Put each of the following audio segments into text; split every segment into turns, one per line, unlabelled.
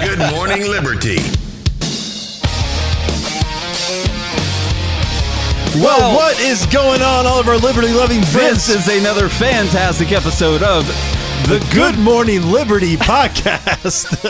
Good Morning Liberty.
Well, what is going on, all of our liberty loving friends?
This is another fantastic episode of
the Good Morning Liberty podcast.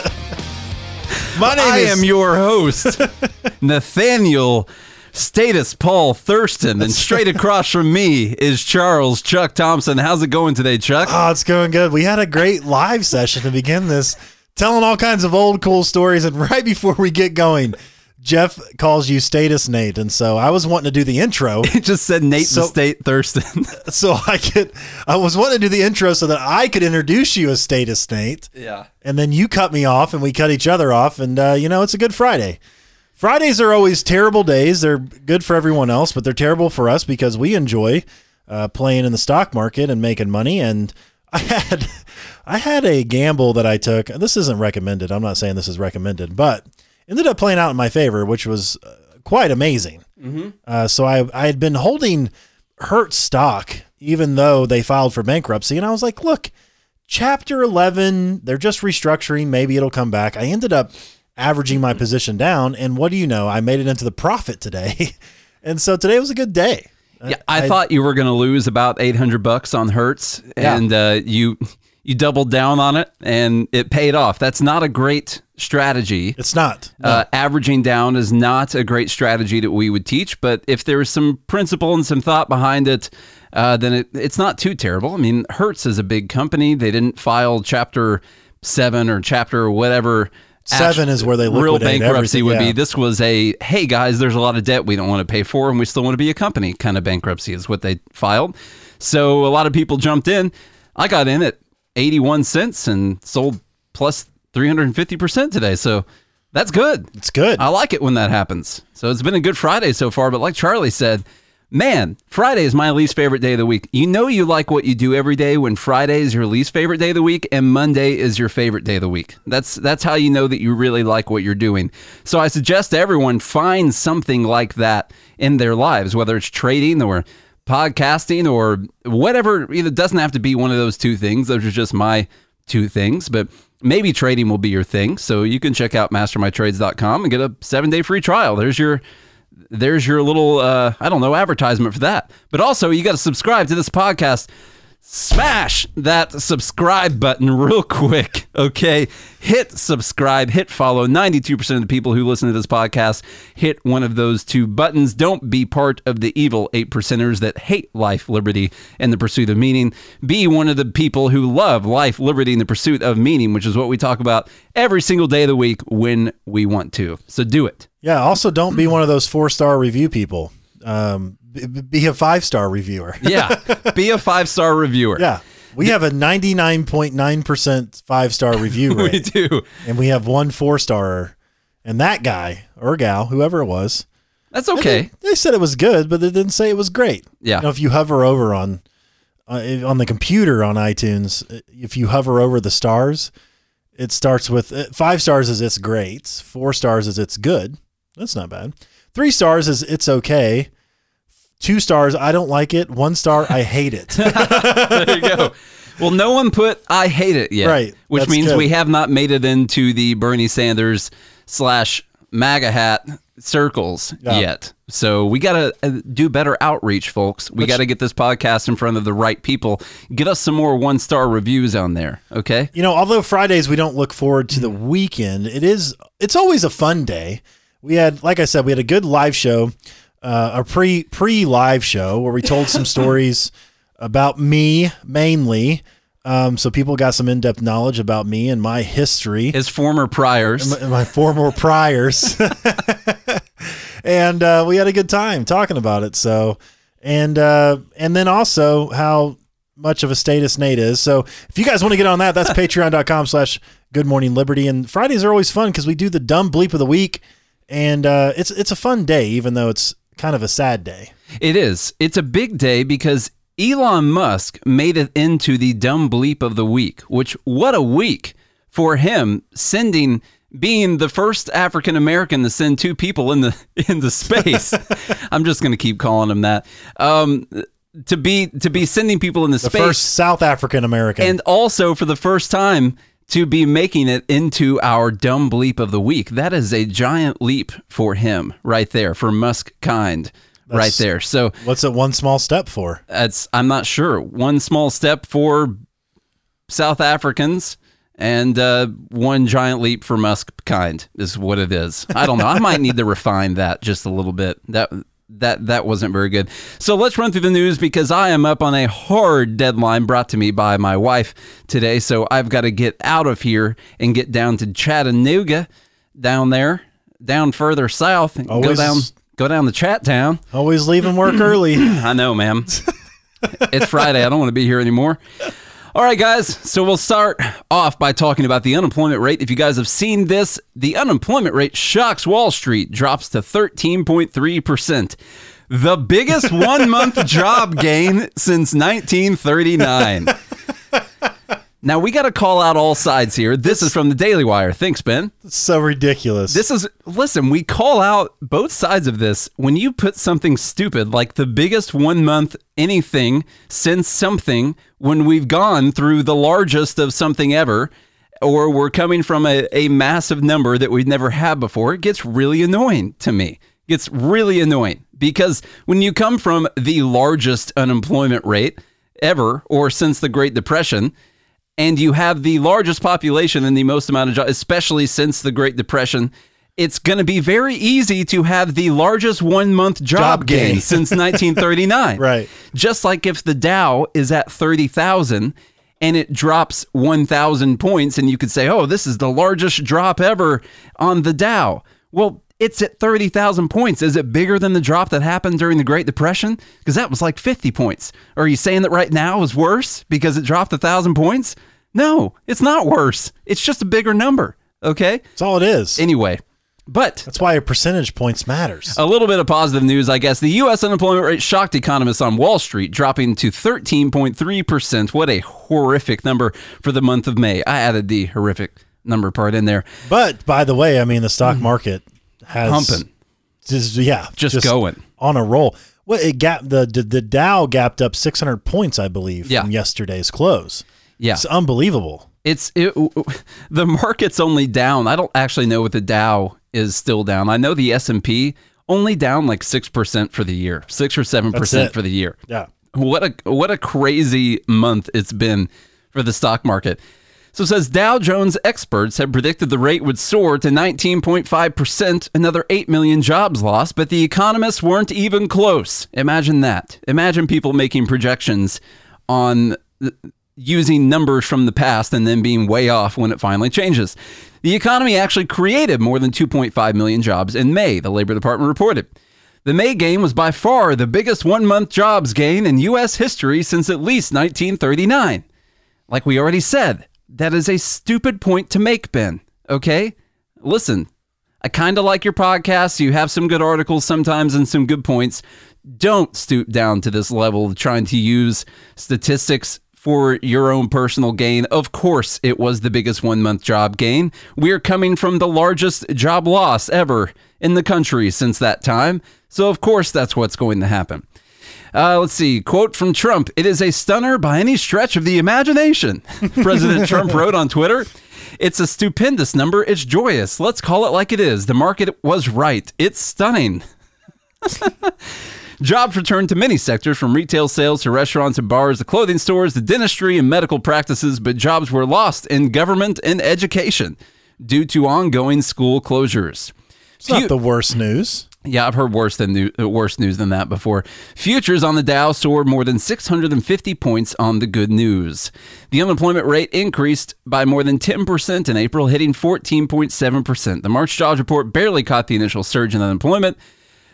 My name
I
is
am your host, Nathaniel Status Paul Thurston, and straight across from me is Charles Chuck Thompson. How's it going today, Chuck?
Oh, it's going good. We had a great live session to begin this, telling all kinds of old cool stories. And right before we get going, Jeff calls you Status Nate, and so I was wanting to do the intro.
It just said Nate
So-
the State Thurston.
so I could I was wanting to do the intro so that I could introduce you as Status Nate.
yeah.
And then you cut me off and we cut each other off and uh, you know, it's a good Friday. Fridays are always terrible days. They're good for everyone else, but they're terrible for us because we enjoy uh, playing in the stock market and making money and I had I had a gamble that I took. This isn't recommended. I'm not saying this is recommended, but ended up playing out in my favor, which was uh, quite amazing. Uh, so I I had been holding Hertz stock even though they filed for bankruptcy, and I was like, look, Chapter 11, they're just restructuring. Maybe it'll come back. I ended up averaging my position down, and what do you know? I made it into the profit today, and so today was a good day.
Yeah, I, thought you were going to lose about 800 bucks on Hertz
Yeah.
and uh, you you doubled down on it and it paid off. That's not a great strategy.
It's not.
Uh, averaging down is not a great strategy that we would teach, but if there's some principle and some thought behind it, uh, then it, it's not too terrible. I mean, Hertz is a big company. They didn't file Chapter Seven or Chapter whatever.
Seven is where they
look
real
bankruptcy
everything,
would
yeah.
be. This was a hey guys, there's a lot of debt we don't want to pay for, and we still want to be a company kind of bankruptcy is what they filed. So a lot of people jumped in. I got in at 81 cents and sold 350% today. So that's good.
it's good.
I like it when that happens. So it's been a good Friday so far. But like Charlie said, man, Friday is my least favorite day of the week. You know, you like what you do every day when Friday is your least favorite day of the week and Monday is your favorite day of the week. That's that's how you know that you really like what you're doing. So I suggest everyone find something like that in their lives, whether it's trading or podcasting or whatever. It doesn't have to be one of those two things. Those are just my two things, but maybe trading will be your thing. So you can check out mastermytrades.com and get a seven day free trial. There's your there's your little uh, I don't know advertisement for that. But also you got to subscribe to this podcast. Smash that subscribe button real quick, okay? Hit subscribe, hit follow. 92% of the people who listen to this podcast hit one of those two buttons. Don't be part of the evil 8 percenters that hate life, liberty, and the pursuit of meaning. Be one of the people who love life, liberty, and the pursuit of meaning, which is what we talk about every single day of the week when we want to. So do it.
yeah. Also, don't be one of those four star review people. Um, be a five star reviewer.
Yeah. be a five star reviewer.
yeah. We have a 99.9% five star review
We
rate,
do.
and we have one four star. And that guy or gal, whoever it was,
That's okay.
They said it was good, but they didn't say it was great.
Yeah.
You know, if you hover over on uh, on the computer on iTunes, uh, if you hover over the stars, it starts with uh, five stars is it's great, four stars is it's good. That's not bad. Three stars is it's okay. Two stars, I don't like it. One star, I hate it.
there you go. Well, no one put I hate it yet.
Right.
Which means
good.
we have not made it into the Bernie Sanders slash MAGA hat circles
Yeah.
yet. So we got to uh, do better outreach, folks. We got to get this podcast in front of the right people. Get us some more one star reviews on there. Okay.
you know, although Fridays we don't look forward to the weekend, it is it's always a fun day. We had, like I said, we had a good live show, uh, a pre pre live show where we told some stories about me mainly. Um, so people got some in depth knowledge about me and my history,
His former priors.
my, my former priors, and uh, we had a good time talking about it. So, and uh, and then also how much of a status Nate is. So if you guys want to get on that, that's patreon.com slash good morning liberty. And Fridays are always fun because we do the dumb bleep of the week. And uh, it's it's a fun day, even though it's kind of a sad day.
It is. It's a big day because Elon Musk made it into the dumb bleep of the week, which what a week for him sending being the first African American to send two people in the into space. I'm just going to keep calling him that. Um, to be to be sending people into
The
space
first South African American.
and also for the first time to be making it into our dumb bleep of the week. That is a giant leap for him right there, for Musk kind right there. So
What's it one small step for?
that's I'm not sure. One small step for South Africans and uh, one giant leap for Musk kind is what it is. I don't know. I might need to refine that just a little bit. That that that wasn't very good. So let's run through the news because I am up on a hard deadline brought to me by my wife today. So I've got to get out of here and get down to Chattanooga, down there, down further south, and go down go down to Chat Town.
Always leaving work early.
I know, ma'am. it's Friday. I don't want to be here anymore. All right, guys. So we'll start off by talking about the unemployment rate. If you guys have seen this, the unemployment rate shocks Wall Street, drops to 13.3%. The biggest one month job gain since 1939. Now, we got to call out all sides here. This is from the Daily Wire. Thanks, Ben.
So ridiculous.
This is listen, we call out both sides of this. When you put something stupid like the biggest one month anything since something, when we've gone through the largest of something ever, or we're coming from a, a massive number that we've never had before, it gets really annoying to me. It gets really annoying because when you come from the largest unemployment rate ever or since the Great Depression, and you have the largest population and the most amount of jobs, especially since the Great Depression, it's going to be very easy to have the largest one month job,
Job
gain,
gain.
since 1939.
Right.
Just like if the Dow is at 30,000 and it drops 1,000 points, and you could say, oh, this is the largest drop ever on the Dow. Well, it's at 30,000 points. Is it bigger than the drop that happened during the Great Depression? Because that was like 50 points. Are you saying that right now is worse because it dropped 1,000 points? No, it's not worse. It's just a bigger number. Okay?
That's all it is.
Anyway, but
That's why a percentage points matters.
a little bit of positive news, I guess. The U.S. unemployment rate shocked economists on Wall Street, dropping to 13.3%. What a horrific number for the month of May. I added the horrific number part in there.
But by the way, I mean the stock mm. market has
Pumping.
Just, yeah,
Just going.
on a roll. Well, it gap the, the the Dow gapped up 600 points, I believe,
Yeah.
from yesterday's close.
Yeah.
It's unbelievable.
It's it, the market's only down. I don't actually know what the Dow is still down. I know the S&P only down like 6% for the year. 6 or 7% for the year.
Yeah.
What a what a crazy month it's been for the stock market. So it says Dow Jones experts have predicted the rate would soar to 19.5%, another 8 million jobs lost, but the economists weren't even close. Imagine that. Imagine people making projections on using numbers from the past and then being way off when it finally changes. The economy actually created more than 2.5 million jobs in May, the Labor Department reported. The May gain was by far the biggest one month jobs gain in U.S. history since at least 1939. Like we already said, that is a stupid point to make, Ben. Okay? Listen, I kind of like your podcast. You have some good articles sometimes and some good points. Don't stoop down to this level of trying to use statistics for your own personal gain. Of course, it was the biggest one month job gain. We're coming from the largest job loss ever in the country since that time. So, of course, that's what's going to happen. Uh, let's see. Quote from Trump It is a stunner by any stretch of the imagination. President Trump wrote on Twitter It's a stupendous number. It's joyous. Let's call it like it is. The market was right. It's stunning. Jobs returned to many sectors from retail sales to restaurants and bars, to clothing stores, to dentistry and medical practices, but jobs were lost in government and education due to ongoing school closures.
It's not the worst news.
Yeah, I've heard worse than new, worse news than that before. Futures on the Dow soared more than 650 points on the good news. The unemployment rate increased by more than 10% in April, hitting 14.7%. The March jobs report barely caught the initial surge in unemployment,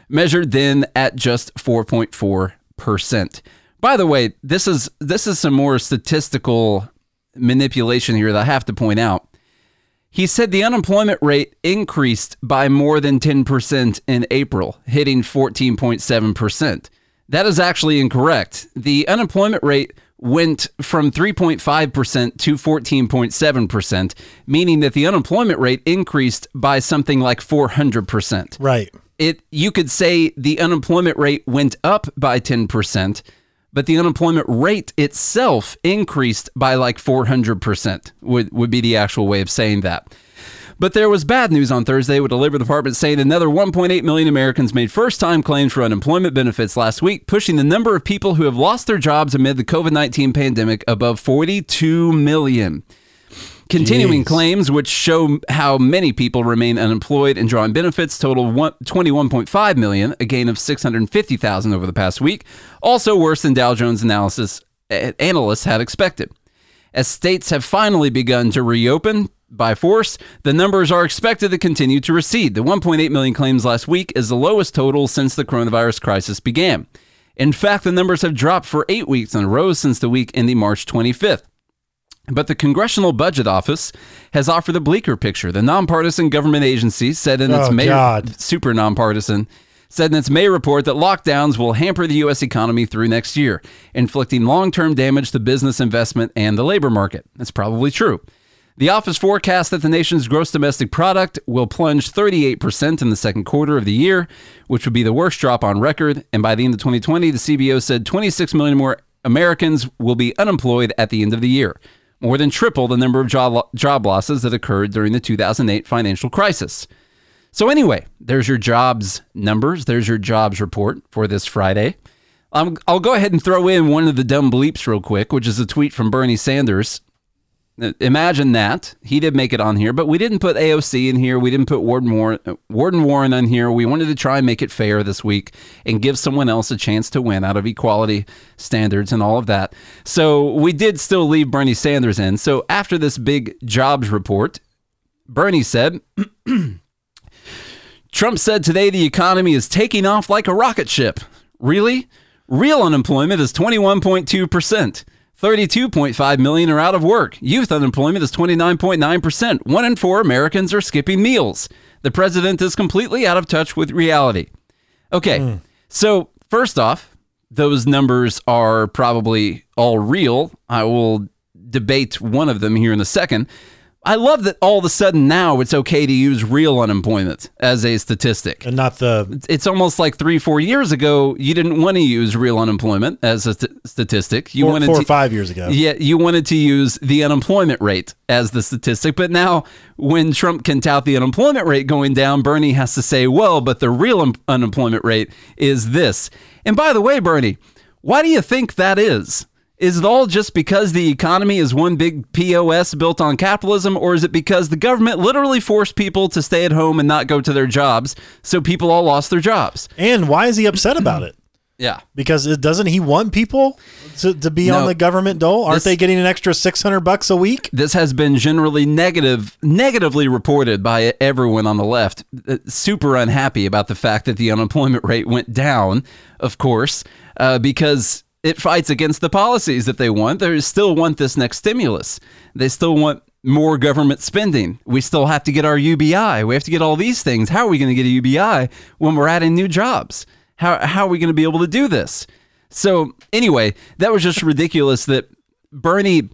measured then at just 4.4%. By the way, this is this is some more statistical manipulation here that I have to point out. He said the unemployment rate increased by more than 10% in April, hitting 14.7%. That is actually incorrect. The unemployment rate went from 3.5% to 14.7%, meaning that the unemployment rate increased by something like 400%.
Right.
It you could say the unemployment rate went up by 10%, but the unemployment rate itself increased by like 400%, would, would be the actual way of saying that. But there was bad news on Thursday with the Labor Department saying another 1.8 million Americans made first time claims for unemployment benefits last week, pushing the number of people who have lost their jobs amid the COVID 19 pandemic above 42 million. Continuing
Jeez.
claims, which show how many people remain unemployed and drawing benefits, total one- 21.5 million, a gain of 650,000 over the past week, also worse than Dow Jones analysis analysts had expected. As states have finally begun to reopen by force, the numbers are expected to continue to recede. The 1.8 million claims last week is the lowest total since the coronavirus crisis began. In fact, the numbers have dropped for eight weeks in a row since the week ending March 25th. But the Congressional Budget Office has offered a bleaker picture. The nonpartisan government agency said in its
Oh,
May
God.
super nonpartisan said in its May report that lockdowns will hamper the U.S. economy through next year, inflicting long-term damage to business investment and the labor market. That's probably true. The office forecasts that the nation's gross domestic product will plunge 38% in the second quarter of the year, which would be the worst drop on record. And by the end of 2020, the CBO said 26 million more Americans will be unemployed at the end of the year, more than triple the number of job, job losses that occurred during the 2008 financial crisis. So, anyway, there's your jobs numbers. There's your jobs report for this Friday. Um, I'll go ahead and throw in one of the dumb bleeps real quick, which is a tweet from Bernie Sanders. Imagine that. He did make it on here, but we didn't put AOC in here. We didn't put Warden Warren, Warden Warren on here. We wanted to try and make it fair this week and give someone else a chance to win out of equality standards and all of that. So we did still leave Bernie Sanders in. So after this big jobs report, Bernie said, Trump said today the economy is taking off like a rocket ship. Really? Real unemployment is 21.2%. 32.5 million are out of work. Youth unemployment is 29.9%. One in four Americans are skipping meals. The president is completely out of touch with reality. Okay, hmm. so first off, those numbers are probably all real. I will debate one of them here in a second. I love that all of a sudden now it's okay to use real unemployment as a statistic.
and not the
It's almost like three, four years ago, you didn't want to use real unemployment as a st- statistic. You
four,
wanted
four
to,
or five years ago.
yeah, you wanted to use the unemployment rate as the statistic. But now, when Trump can tout the unemployment rate going down, Bernie has to say, well, but the real un- unemployment rate is this. And by the way, Bernie, why do you think that is? Is it all just because the economy is one big POS built on capitalism, or is it because the government literally forced people to stay at home and not go to their jobs, so people all lost their jobs?
And why is he upset about it?
Yeah.
Because it, doesn't he want people to, to be on the government dole? Aren't
This-
they getting an extra six hundred bucks a week?
this has been generally negative negatively reported by everyone on the left Uh, super unhappy about the fact that the unemployment rate went down of course uh, because it fights against the policies that they want. They still want this next stimulus. They still want more government spending. We still have to get our ubi we have to get all these things. How are we going to get a ubi when we're adding new jobs? How, how are we going to be able to do this? So anyway that was just ridiculous that bernie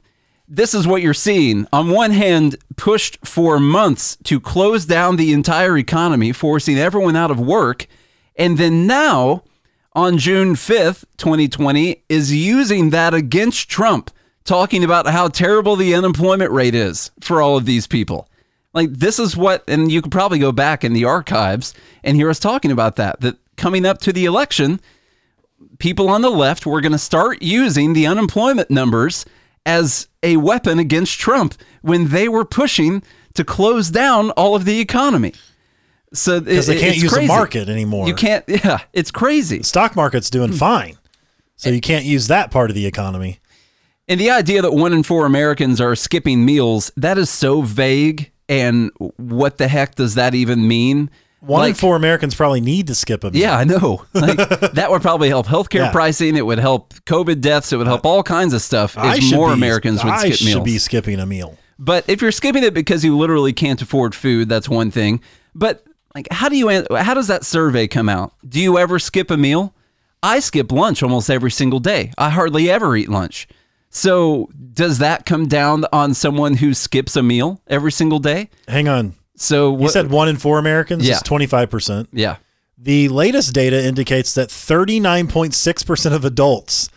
this is what you're seeing. On one hand, pushed for months to close down the entire economy, forcing everyone out of work. And then now, on June 5th, 2020, is using that against Trump, talking about how terrible the unemployment rate is for all of these people. Like, this is what, and you could probably go back in the archives and hear us talking about that, that coming up to the election, people on the left were going to start using the unemployment numbers as a weapon against Trump when they were pushing to close down all of the economy. So
Because they can't use the market anymore.
You can't. Yeah, it's crazy.
Stock market's
Hmm.
doing fine, so you can't use that part of the economy.
And the idea that one in four Americans are skipping meals, that is so vague. And what the heck does that even mean?
One in four Americans probably need to skip a meal.
Yeah, I know. Like, that would probably help healthcare
Yeah.
pricing. It would help COVID deaths. It would help all kinds of stuff. If more
be-
Americans would
I
skip
should be skipping a meal.
But if you're skipping it because you literally can't afford food, that's one thing. But like, how do you? How does that survey come out? Do you ever skip a meal? I skip lunch almost every single day. I hardly ever eat lunch. So does that come down on someone who skips a meal every single day?
Hang on.
So
You said one in four Americans
Yeah.
is twenty five percent.
yeah.
The latest data indicates that thirty nine point six percent of adults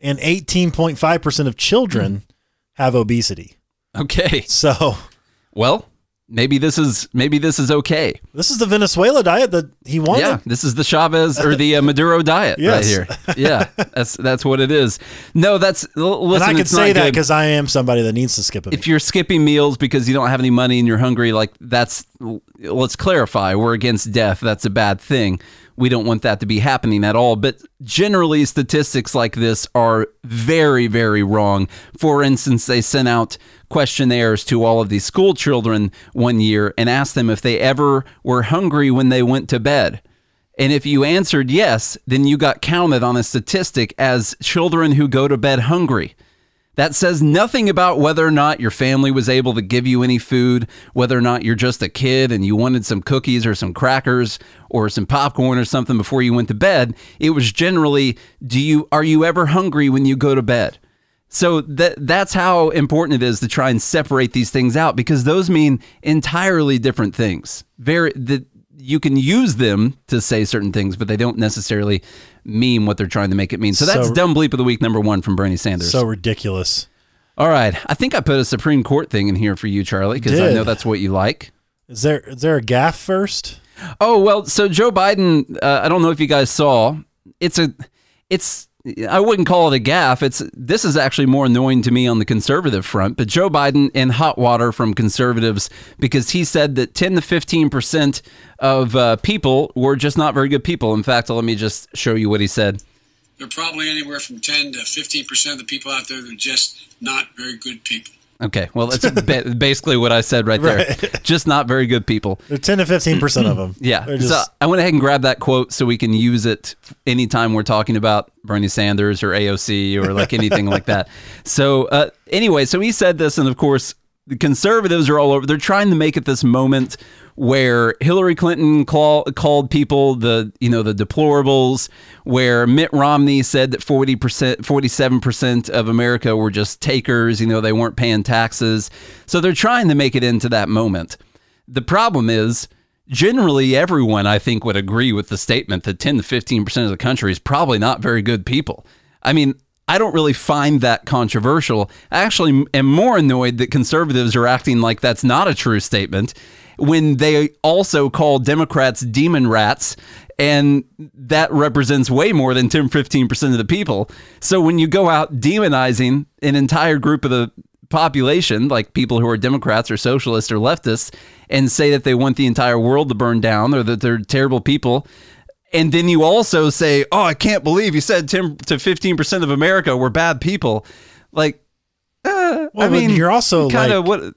and 18.5% of children hmm. have obesity.
Okay.
So
Well, maybe this is maybe this is okay.
this is the Venezuela diet that he wanted.
Yeah, this is the Chavez or the uh, Maduro diet right here. Yeah, that's that's what it is. No, that's l-
and
listen.
I can say that because I am somebody that needs to skip a meal.
if you're skipping meals because you don't have any money and you're hungry, like that's let's clarify, we're against death. That's a bad thing. We don't want that to be happening at all. But generally, statistics like this are very, very wrong. For instance, they sent out questionnaires to all of these school children one year and asked them if they ever were hungry when they went to bed. And if you answered yes, then you got counted on a statistic as children who go to bed hungry. That says nothing about whether or not your family was able to give you any food, whether or not you're just a kid and you wanted some cookies or some crackers or some popcorn or something before you went to bed. It was generally, do you are you ever hungry when you go to bed? So that that's how important it is to try and separate these things out because those mean entirely different things. Very that you can use them to say certain things, but they don't necessarily mean what they're trying to make it mean. So that's
So-
dumb bleep of the week number one from Bernie Sanders.
so ridiculous.
All right. I think I put a Supreme Court thing in here for you, Charlie, because I know that's what you like.
Is there is there a gaff first?
Oh well, so Joe Biden. Uh, I don't know if you guys saw. It's a. It's. I wouldn't call it a gaffe. It's. This is actually more annoying to me on the conservative front. But Joe Biden in hot water from conservatives because he said that ten to fifteen percent of uh, people were just not very good people. In fact, let me just show you what he said.
there are probably anywhere from 10 to 15 percent of the people out there that are just not very good people.
Okay, well that's ba- basically what I said right there. Just not very good people.
There are 10 to 15% of them.
Yeah.
They're
so I went ahead and grabbed that quote so we can use it anytime we're talking about Bernie Sanders or AOC or like anything like that. So uh, anyway, so he said this, and of course, the conservatives are all over. They're trying to make it this moment where Hillary Clinton call, called people the you know the deplorables, where Mitt Romney said that forty percent, forty seven percent of America were just takers. You know they weren't paying taxes. So they're trying to make it into that moment. The problem is, generally, everyone I think would agree with the statement that 10 to 15% of the country is probably not very good people. I mean, I don't really find that controversial. I actually am more annoyed that conservatives are acting like that's not a true statement when they also call Democrats demon rats. And that represents way more than 10 15% of the people. So when you go out demonizing an entire group of the population, like people who are Democrats or socialists or leftists, and say that they want the entire world to burn down or that they're terrible people. And then you also say, oh, I can't believe you said 10 to 15% of America were bad people. Like, uh,
well,
I mean,
you're also
kind
like,
of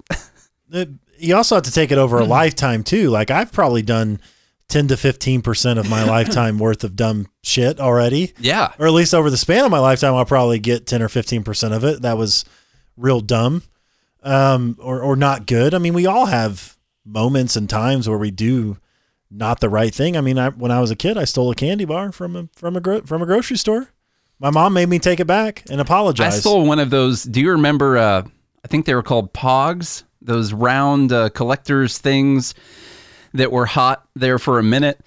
what.
you also have to take it over a lifetime too. Like I've probably done 10 to 15% of my lifetime worth of dumb shit already.
Yeah.
Or at least over the span of my lifetime, I'll probably get 10 or 15% of it. That was real dumb um, or, or not good. I mean, we all have moments and times where we do not the right thing. I mean, I, when I was a kid, I stole a candy bar from a, from a, gro- from a grocery store. My mom made me take it back and apologize.
I stole one of those. Do you remember? Uh, I think they were called Pogs, those round uh, collectors things that were hot there for a minute.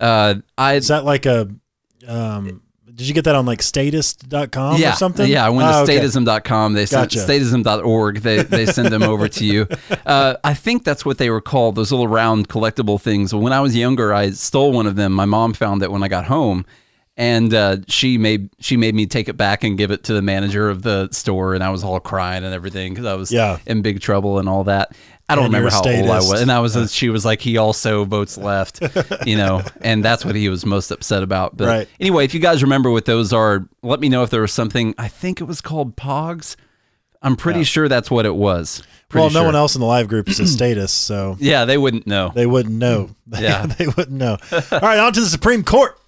Uh, I
Is that like a, um, did you get that on like status.com
yeah,
or something?
Yeah, I went
Oh,
to
okay.
statism.com. They send
Gotcha.
statism.org. They they send them over to you. Uh, I think that's what they were called, those little round collectible things. When I was younger, I stole one of them. My mom found it when I got home. And uh, she made she made me take it back and give it to the manager of the store, and I was all crying and everything because I was
Yeah.
in big trouble and all that. I don't
And
remember how old I was, and I was. Uh. She was like, he also votes left, you know, and that's what he was most upset about. But
Right.
Anyway, if you guys remember what those are, let me know if there was something. I think it was called Pogs. I'm pretty sure that's what it was. Pretty
well, no
sure.
one else in the live group is a status, so
Yeah, they wouldn't know.
they wouldn't know.
Yeah.
they wouldn't know. All right, on to the Supreme Court.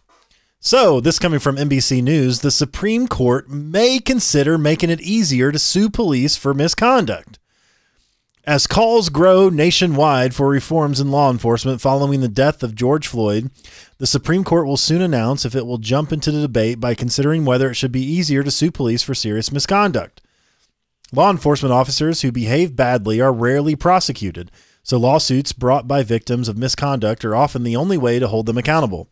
So, this coming from NBC News, the Supreme Court may consider making it easier to sue police for misconduct. As calls grow nationwide for reforms in law enforcement following the death of George Floyd, the Supreme Court will soon announce if it will jump into the debate by considering whether it should be easier to sue police for serious misconduct. Law enforcement officers who behave badly are rarely prosecuted, so lawsuits brought by victims of misconduct are often the only way to hold them accountable.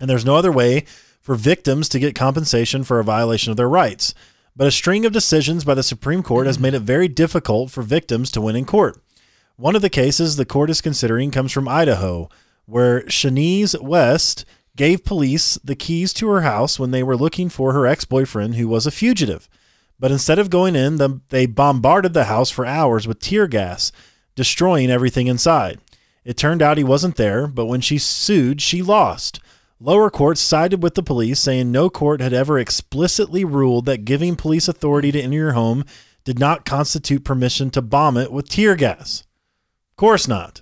And there's no other way for victims to get compensation for a violation of their rights. But a string of decisions by the Supreme Court has mm-hmm. made it very difficult for victims to win in court. One of the cases the court is considering comes from Idaho, where Shaniz West gave police the keys to her house when they were looking for her ex boyfriend who was a fugitive. But instead of going in, they bombarded the house for hours with tear gas, destroying everything inside. It turned out he wasn't there, but when she sued, she lost. Lower courts sided with the police, saying no court had ever explicitly ruled that giving police authority to enter your home did not constitute permission to bomb it with tear gas. Of course not.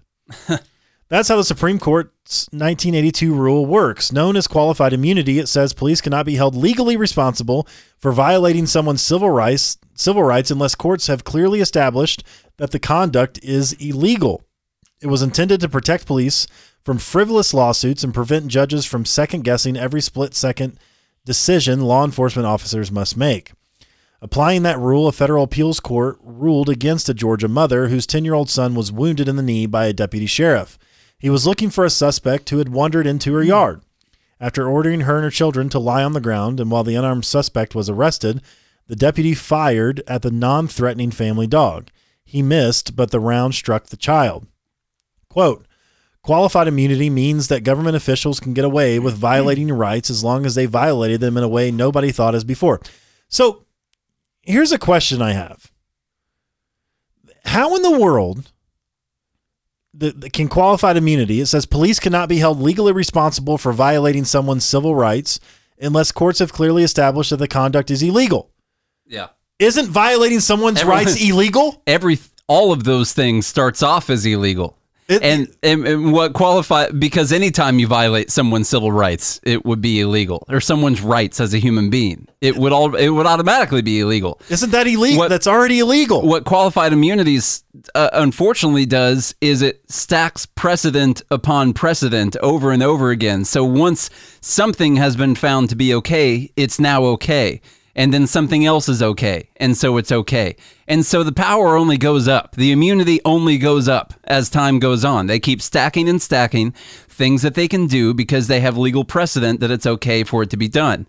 That's how the Supreme Court's 1982 rule works. Known as qualified immunity, it says police cannot be held legally responsible for violating someone's civil rights, civil rights unless courts have clearly established that the conduct is illegal. It was intended to protect police from frivolous lawsuits and prevent judges from second guessing every split second decision law enforcement officers must make. Applying that rule, a federal appeals court ruled against a Georgia mother whose 10 year old son was wounded in the knee by a deputy sheriff. He was looking for a suspect who had wandered into her yard. After ordering her and her children to lie on the ground, and while the unarmed suspect was arrested, the deputy fired at the non threatening family dog. He missed, but the round struck the child. Quote, Qualified immunity means that government officials can get away with mm-hmm. violating your rights as long as they violated them in a way nobody thought as before. So here's a question I have How in the world the, the, can qualified immunity? It says police cannot be held legally responsible for violating someone's civil rights unless courts have clearly established that the conduct is illegal.
Yeah.
Isn't violating someone's
Everyone-
rights illegal?
Every all of those things starts off as illegal.
It-
and, and, and what qualify because anytime you violate someone's civil rights, it would be illegal, or someone's rights as a human being. It would all it would automatically be illegal.
Isn't that illegal?
What-
That's already illegal.
What qualified immunities uh, unfortunately does is it stacks precedent upon precedent over and over again. So once something has been found to be okay, it's now okay. And then something else is okay. And so it's okay. And so the power only goes up. The immunity only goes up as time goes on. They keep stacking and stacking things that they can do because they have legal precedent that it's okay for it to be done.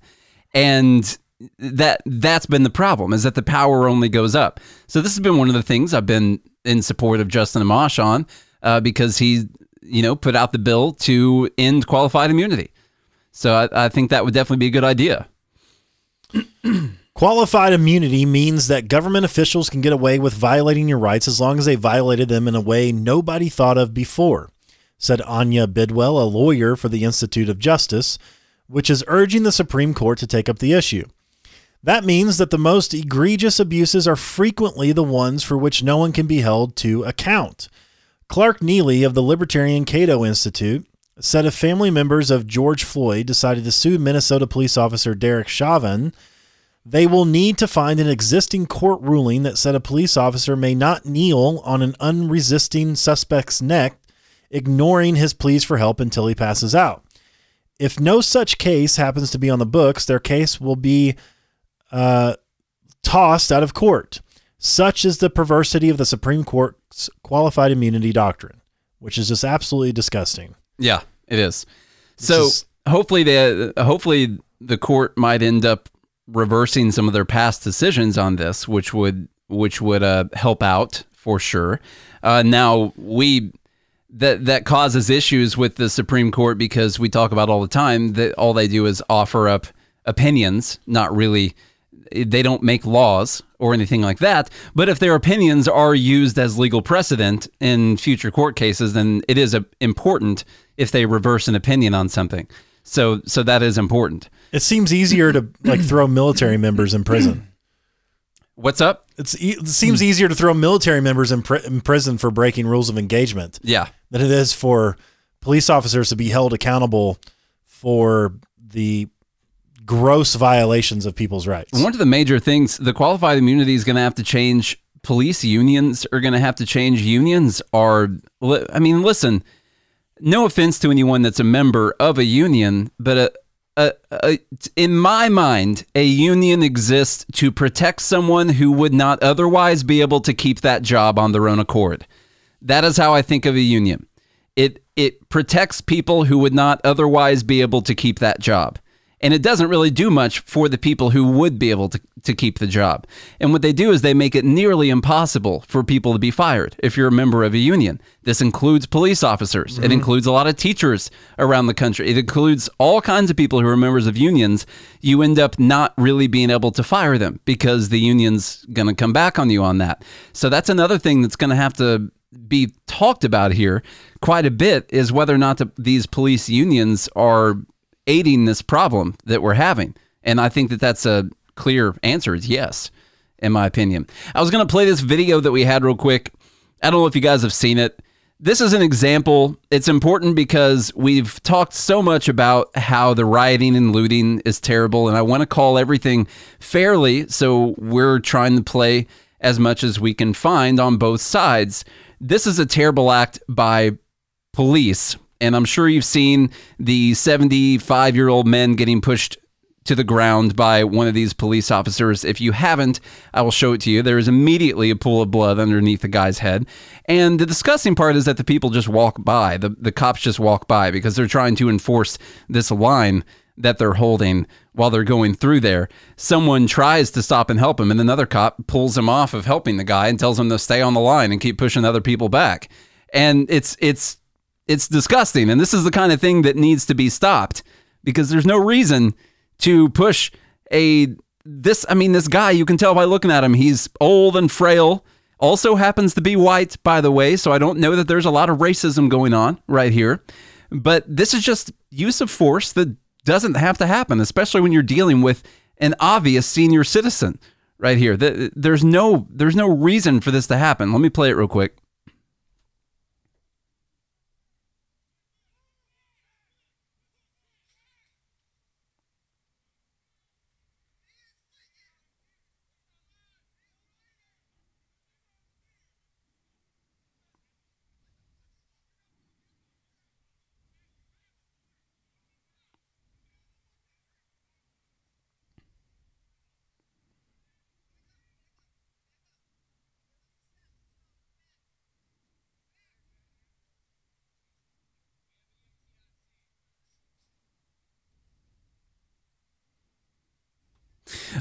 And that that's been the problem is that the power only goes up. So this has been one of the things I've been in support of Justin Amash on uh, because he, you know, put out the bill to end qualified immunity. So I, I think that would definitely be a good idea.
Qualified immunity means that government officials can get away with violating your rights as long as they violated them in a way nobody thought of before, said Anya Bidwell, a lawyer for the Institute of Justice, which is urging the Supreme Court to take up the issue. That means that the most egregious abuses are frequently the ones for which no one can be held to account. Clark Neily of the Libertarian Cato Institute said if family members of George Floyd decided to sue Minnesota police officer Derek Chauvin, they will need to find an existing court ruling that said a police officer may not kneel on an unresisting suspect's neck, ignoring his pleas for help until he passes out. If no such case happens to be on the books, their case will be uh, tossed out of court. Such is the perversity of the Supreme Court's qualified immunity doctrine, which is just absolutely disgusting.
Yeah, it is. So
is-
hopefully the hopefully the court might end up reversing some of their past decisions on this, which would which would uh, help out for sure. Uh, now we that that causes issues with the Supreme Court because we talk about all the time that all they do is offer up opinions, not really they don't make laws or anything like that. But if their opinions are used as legal precedent in future court cases, then it is uh important if they reverse an opinion on something. So so that is important.
It seems easier to like throw military members in prison.
What's up?
It's it seems easier to throw military members in, pri- in prison for breaking rules of engagement
Yeah.
than it is for police officers to be held accountable for the gross violations of people's rights.
One of the major things, the qualified immunity is going to have to change. Police unions are going to have to change. Unions are, I mean, listen, no offense to anyone that's a member of a union, but a, a, in my mind, a union exists to protect someone who would not otherwise be able to keep that job on their own accord. That is how I think of a union. It it protects people who would not otherwise be able to keep that job. And it doesn't really do much for the people who would be able to, to keep the job. And what they do is they make it nearly impossible for people to be fired if you're a member of a union. This includes police officers, it mm-hmm. includes a lot of teachers around the country, it includes all kinds of people who are members of unions. You end up not really being able to fire them because the union's going to come back on you on that. So that's another thing that's going to have to be talked about here quite a bit is whether or not the, these police unions are aiding this problem that we're having. And I think that that's a clear answer is yes, in my opinion. I was going to play this video that we had real quick. I don't know if you guys have seen it. This is an example. It's important because we've talked so much about how the rioting and looting is terrible, and I want to call everything fairly. So we're trying to play as much as we can find on both sides. This is a terrible act by police and I'm sure you've seen the 75 year old men getting pushed to the ground by one of these police officers. If you haven't, I will show it to you. There is immediately a pool of blood underneath the guy's head. And the disgusting part is that the people just walk by. The, the cops just walk by because they're trying to enforce this line that they're holding while they're going through there. Someone tries to stop and help him, and another cop pulls him off of helping the guy and tells him to stay on the line and keep pushing other people back. And it's it's it's disgusting. And this is the kind of thing that needs to be stopped because there's no reason to push a this I mean this guy you can tell by looking at him he's old and frail. Also happens to be white by the way so I don't know that there's a lot of racism going on right here. But this is just use of force that doesn't have to happen especially when you're dealing with an obvious senior citizen right here. There's no there's no reason for this to happen. Let me play it real quick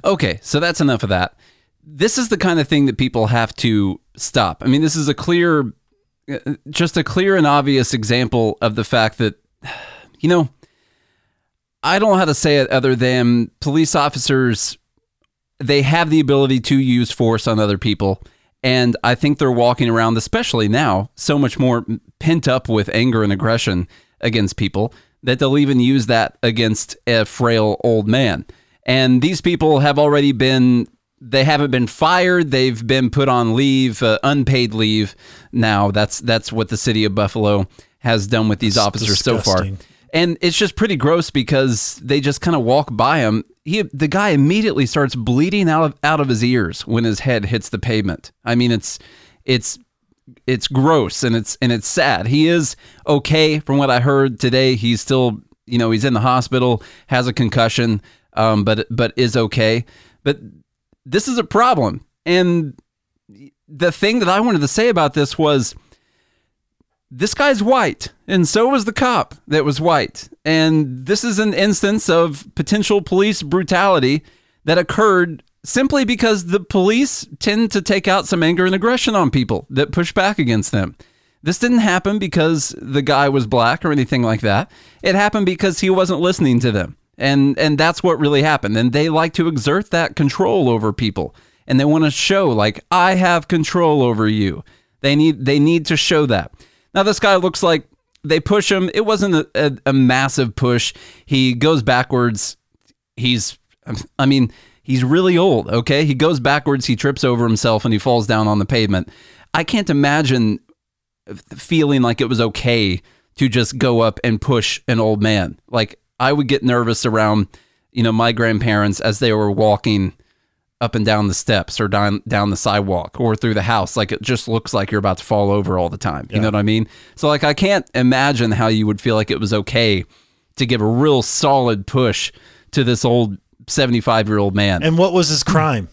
Okay, so that's enough of that. This is the kind of thing that people have to stop. I mean, this is a clear, uh, just a clear and obvious example of the fact that, you know, I don't know how to say it other than police officers, they have the ability to use force on other people. And I think they're walking around, especially now, so much more pent up with anger and aggression against people that they'll even use that against a frail old man. And these people have already been they haven't been fired. They've been put on leave, uh, unpaid leave. Now that's that's what the city of Buffalo has done with these that's officers disgusting. so far. And it's just pretty gross because they just kind of walk by him. He the guy immediately starts bleeding out of out of his ears when his head hits the pavement. I mean, it's it's it's gross and it's and it's sad. He is okay from what I heard today. He's still, you know, he's in the hospital, has a concussion um, but but is okay. But this is a problem, and the thing that I wanted to say about this was this guy's white, and so was the cop that was white, and this is an instance of potential police brutality that occurred simply because the police tend to take out some anger and aggression on people that push back against them. This didn't happen because the guy was black or anything like that. It happened because he wasn't listening to them and and that's what really happened. And they like to exert that control over people. And they want to show like i have control over you. They need they need to show that. Now this guy looks like they push him. It wasn't a, a, a massive push. He goes backwards. He's i mean he's really old okay? He goes backwards. He trips over himself and he falls down on the pavement. I can't imagine feeling like it was okay to just go up and push an old man. Like I would get nervous around, you know, my grandparents as they were walking up and down the steps or down down the sidewalk or through the house. Like it just looks like you're about to fall over all the time. You know what I mean? So like I can't imagine how you would feel like it was okay to give a real solid push to this old 75 year old man.
And what was his crime?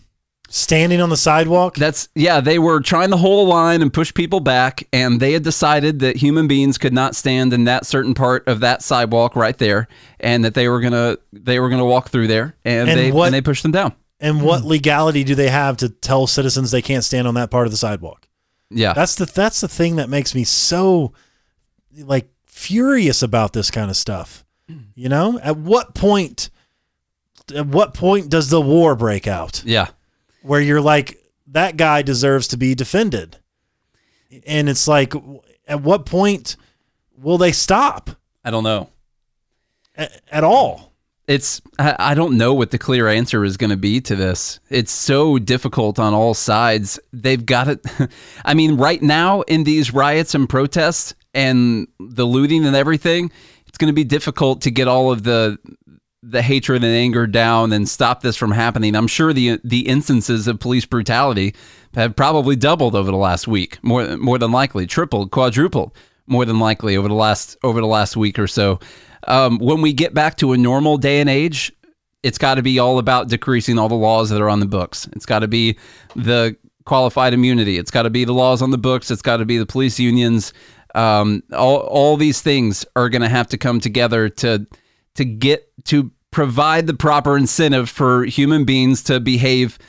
Standing on the sidewalk.
That's yeah, they were trying to hold a line and push people back, and they had decided that human beings could not stand in that certain part of that sidewalk right there, and that they were gonna they were gonna walk through there, and,
And
they
what-
and they pushed them down.
and what legality do they have to tell citizens they can't stand on that part of the sidewalk?
Yeah,
That's the that's the thing that makes me so like furious about this kind of stuff. You know, at what point at what point does the war break out
yeah,
where you're like that guy deserves to be defended? And it's like at what point will they stop
I don't know.
at, at all?
It's I, I don't know what the clear answer is going to be to this. It's so difficult on all sides. They've got it. I mean, right now in these riots and protests and the looting and everything, it's going to be difficult to get all of the the hatred and anger down and stop this from happening. I'm sure the the instances of police brutality have probably doubled over the last week, more more than likely, tripled, quadrupled, more than likely over the last over the last week or so. Um, when we get back to a normal day and age, it's got to be all about decreasing all the laws that are on the books. It's got to be the qualified immunity. It's got to be the laws on the books. It's got to be the police unions. Um, all all these things are going to have to come together to to get to provide the proper incentive for human beings to behave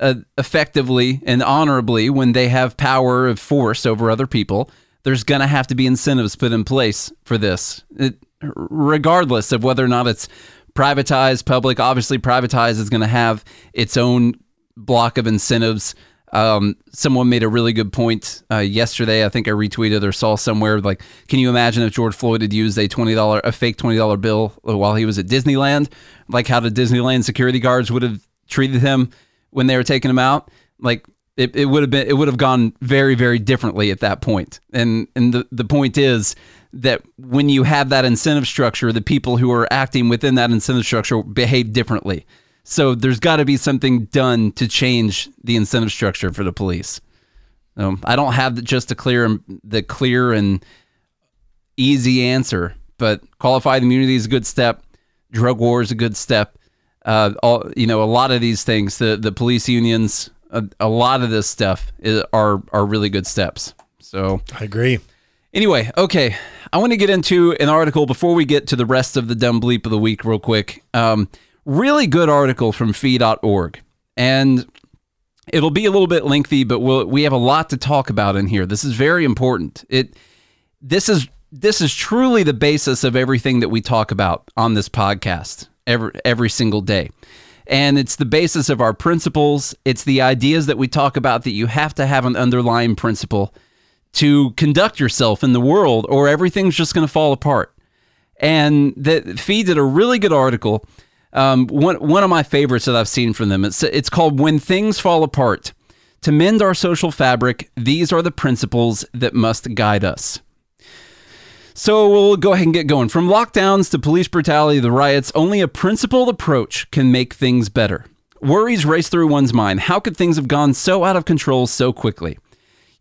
uh, effectively and honorably when they have power of force over other people. There's going to have to be incentives put in place for this, it, regardless of whether or not it's privatized, public. Obviously, privatized is going to have its own block of incentives. Um, someone made a really good point uh, yesterday. I think I retweeted or saw somewhere like, can you imagine if George Floyd had used a twenty dollar, a fake twenty dollar bill while he was at Disneyland? Like how the Disneyland security guards would have treated him when they were taking him out. Like it, it would have been, it would have gone very, very differently at that point. And and the the point is that when you have that incentive structure, the people who are acting within that incentive structure behave differently. So there's got to be something done to change the incentive structure for the police. Um, I don't have just a clear the clear and easy answer, but qualified immunity is a good step. Drug war is a good step. Uh, all you know, a lot of these things, the the police unions, a, a lot of this stuff is, are are really good steps. So
I agree.
Anyway, okay. I want to get into an article before we get to the rest of the dumb bleep of the week, real quick. Um, really good article from fee.org. And it'll be a little bit lengthy, but we'll, we have a lot to talk about in here. This is very important. It this is this is truly the basis of everything that we talk about on this podcast every every single day. And it's the basis of our principles. It's the ideas that we talk about that you have to have an underlying principle to conduct yourself in the world or everything's just going to fall apart. And that Fee did a really good article. Um, one, one of my favorites that I've seen from them. It's, it's called When Things Fall Apart. To mend our social fabric, these are the principles that must guide us. So we'll go ahead and get going. From lockdowns to police brutality, the riots, only a principled approach can make things better. Worries race through one's mind. How could things have gone so out of control so quickly?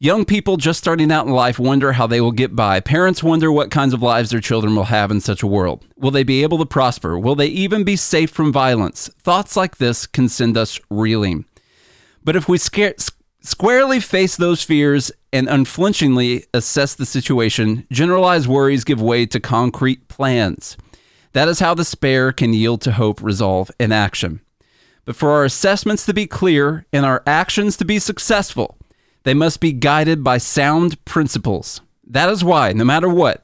Young people just starting out in life wonder how they will get by. Parents wonder what kinds of lives their children will have in such a world. Will they be able to prosper? Will they even be safe from violence? Thoughts like this can send us reeling. But if we scare, squarely face those fears and unflinchingly assess the situation, generalized worries give way to concrete plans. That is how despair can yield to hope, resolve, and action. But for our assessments to be clear and our actions to be successful, they must be guided by sound principles. That is why, no matter what,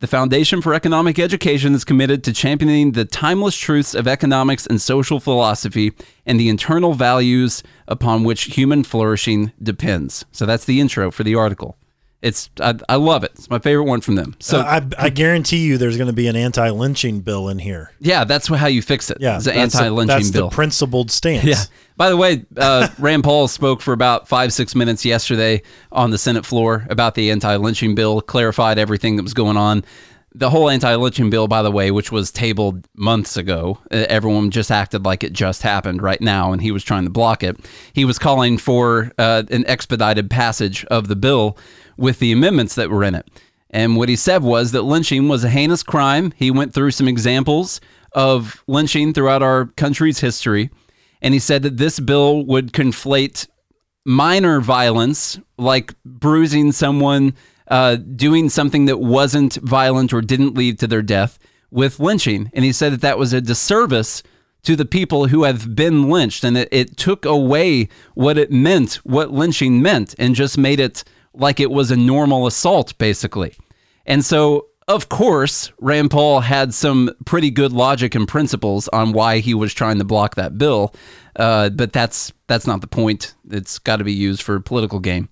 the Foundation for Economic Education is committed to championing the timeless truths of economics and social philosophy and the internal values upon which human flourishing depends. So that's the intro for the article. It's I, I love it. It's my favorite one from them. So
I, I guarantee you, there's going to be an anti-lynching bill in here.
yeah, that's how you fix it.
Yeah,
it's an
the-
anti-lynching
That's
bill.
the principled stance.
Yeah. By the way, uh, Rand Paul spoke for about five, six minutes yesterday on the Senate floor about the anti lynching bill, clarified everything that was going on. The whole anti lynching bill, by the way, which was tabled months ago, uh, everyone just acted like it just happened right now, and he was trying to block it. He was calling for uh, an expedited passage of the bill with the amendments that were in it. And what he said was that lynching was a heinous crime. He went through some examples of lynching throughout our country's history. And he said that this bill would conflate minor violence, like bruising someone, uh, doing something that wasn't violent or didn't lead to their death, with lynching. And he said that that was a disservice to the people who have been lynched. And it, it took away what it meant, what lynching meant, and just made it like it was a normal assault, basically. And so, of course, Rand Paul had some pretty good logic and principles on why he was trying to block that bill. Uh, but that's that's not the point. It's got to be used for political gain.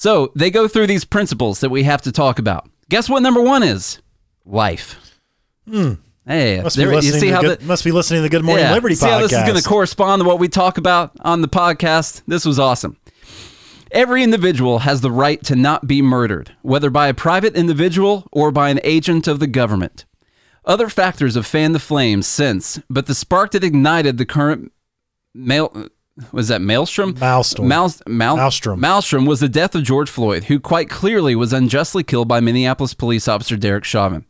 So they go through these principles that we have to talk about. Guess what number one is? Life. Hmm. Hey,
Must
there-
be
you see how
good,
the,
must be listening to the Good Morning
yeah,
Liberty
see
podcast.
how this is going to correspond to what we talk about on the podcast? This was awesome. Every individual has the right to not be murdered, whether by a private individual or by an agent of the government. Other factors have fanned the flames since, but the spark that ignited the current mail was that Maelstrom?
Maelstrom. Maelstrom.
Maelstrom was the death of George Floyd, who quite clearly was unjustly killed by Minneapolis police officer Derek Chauvin.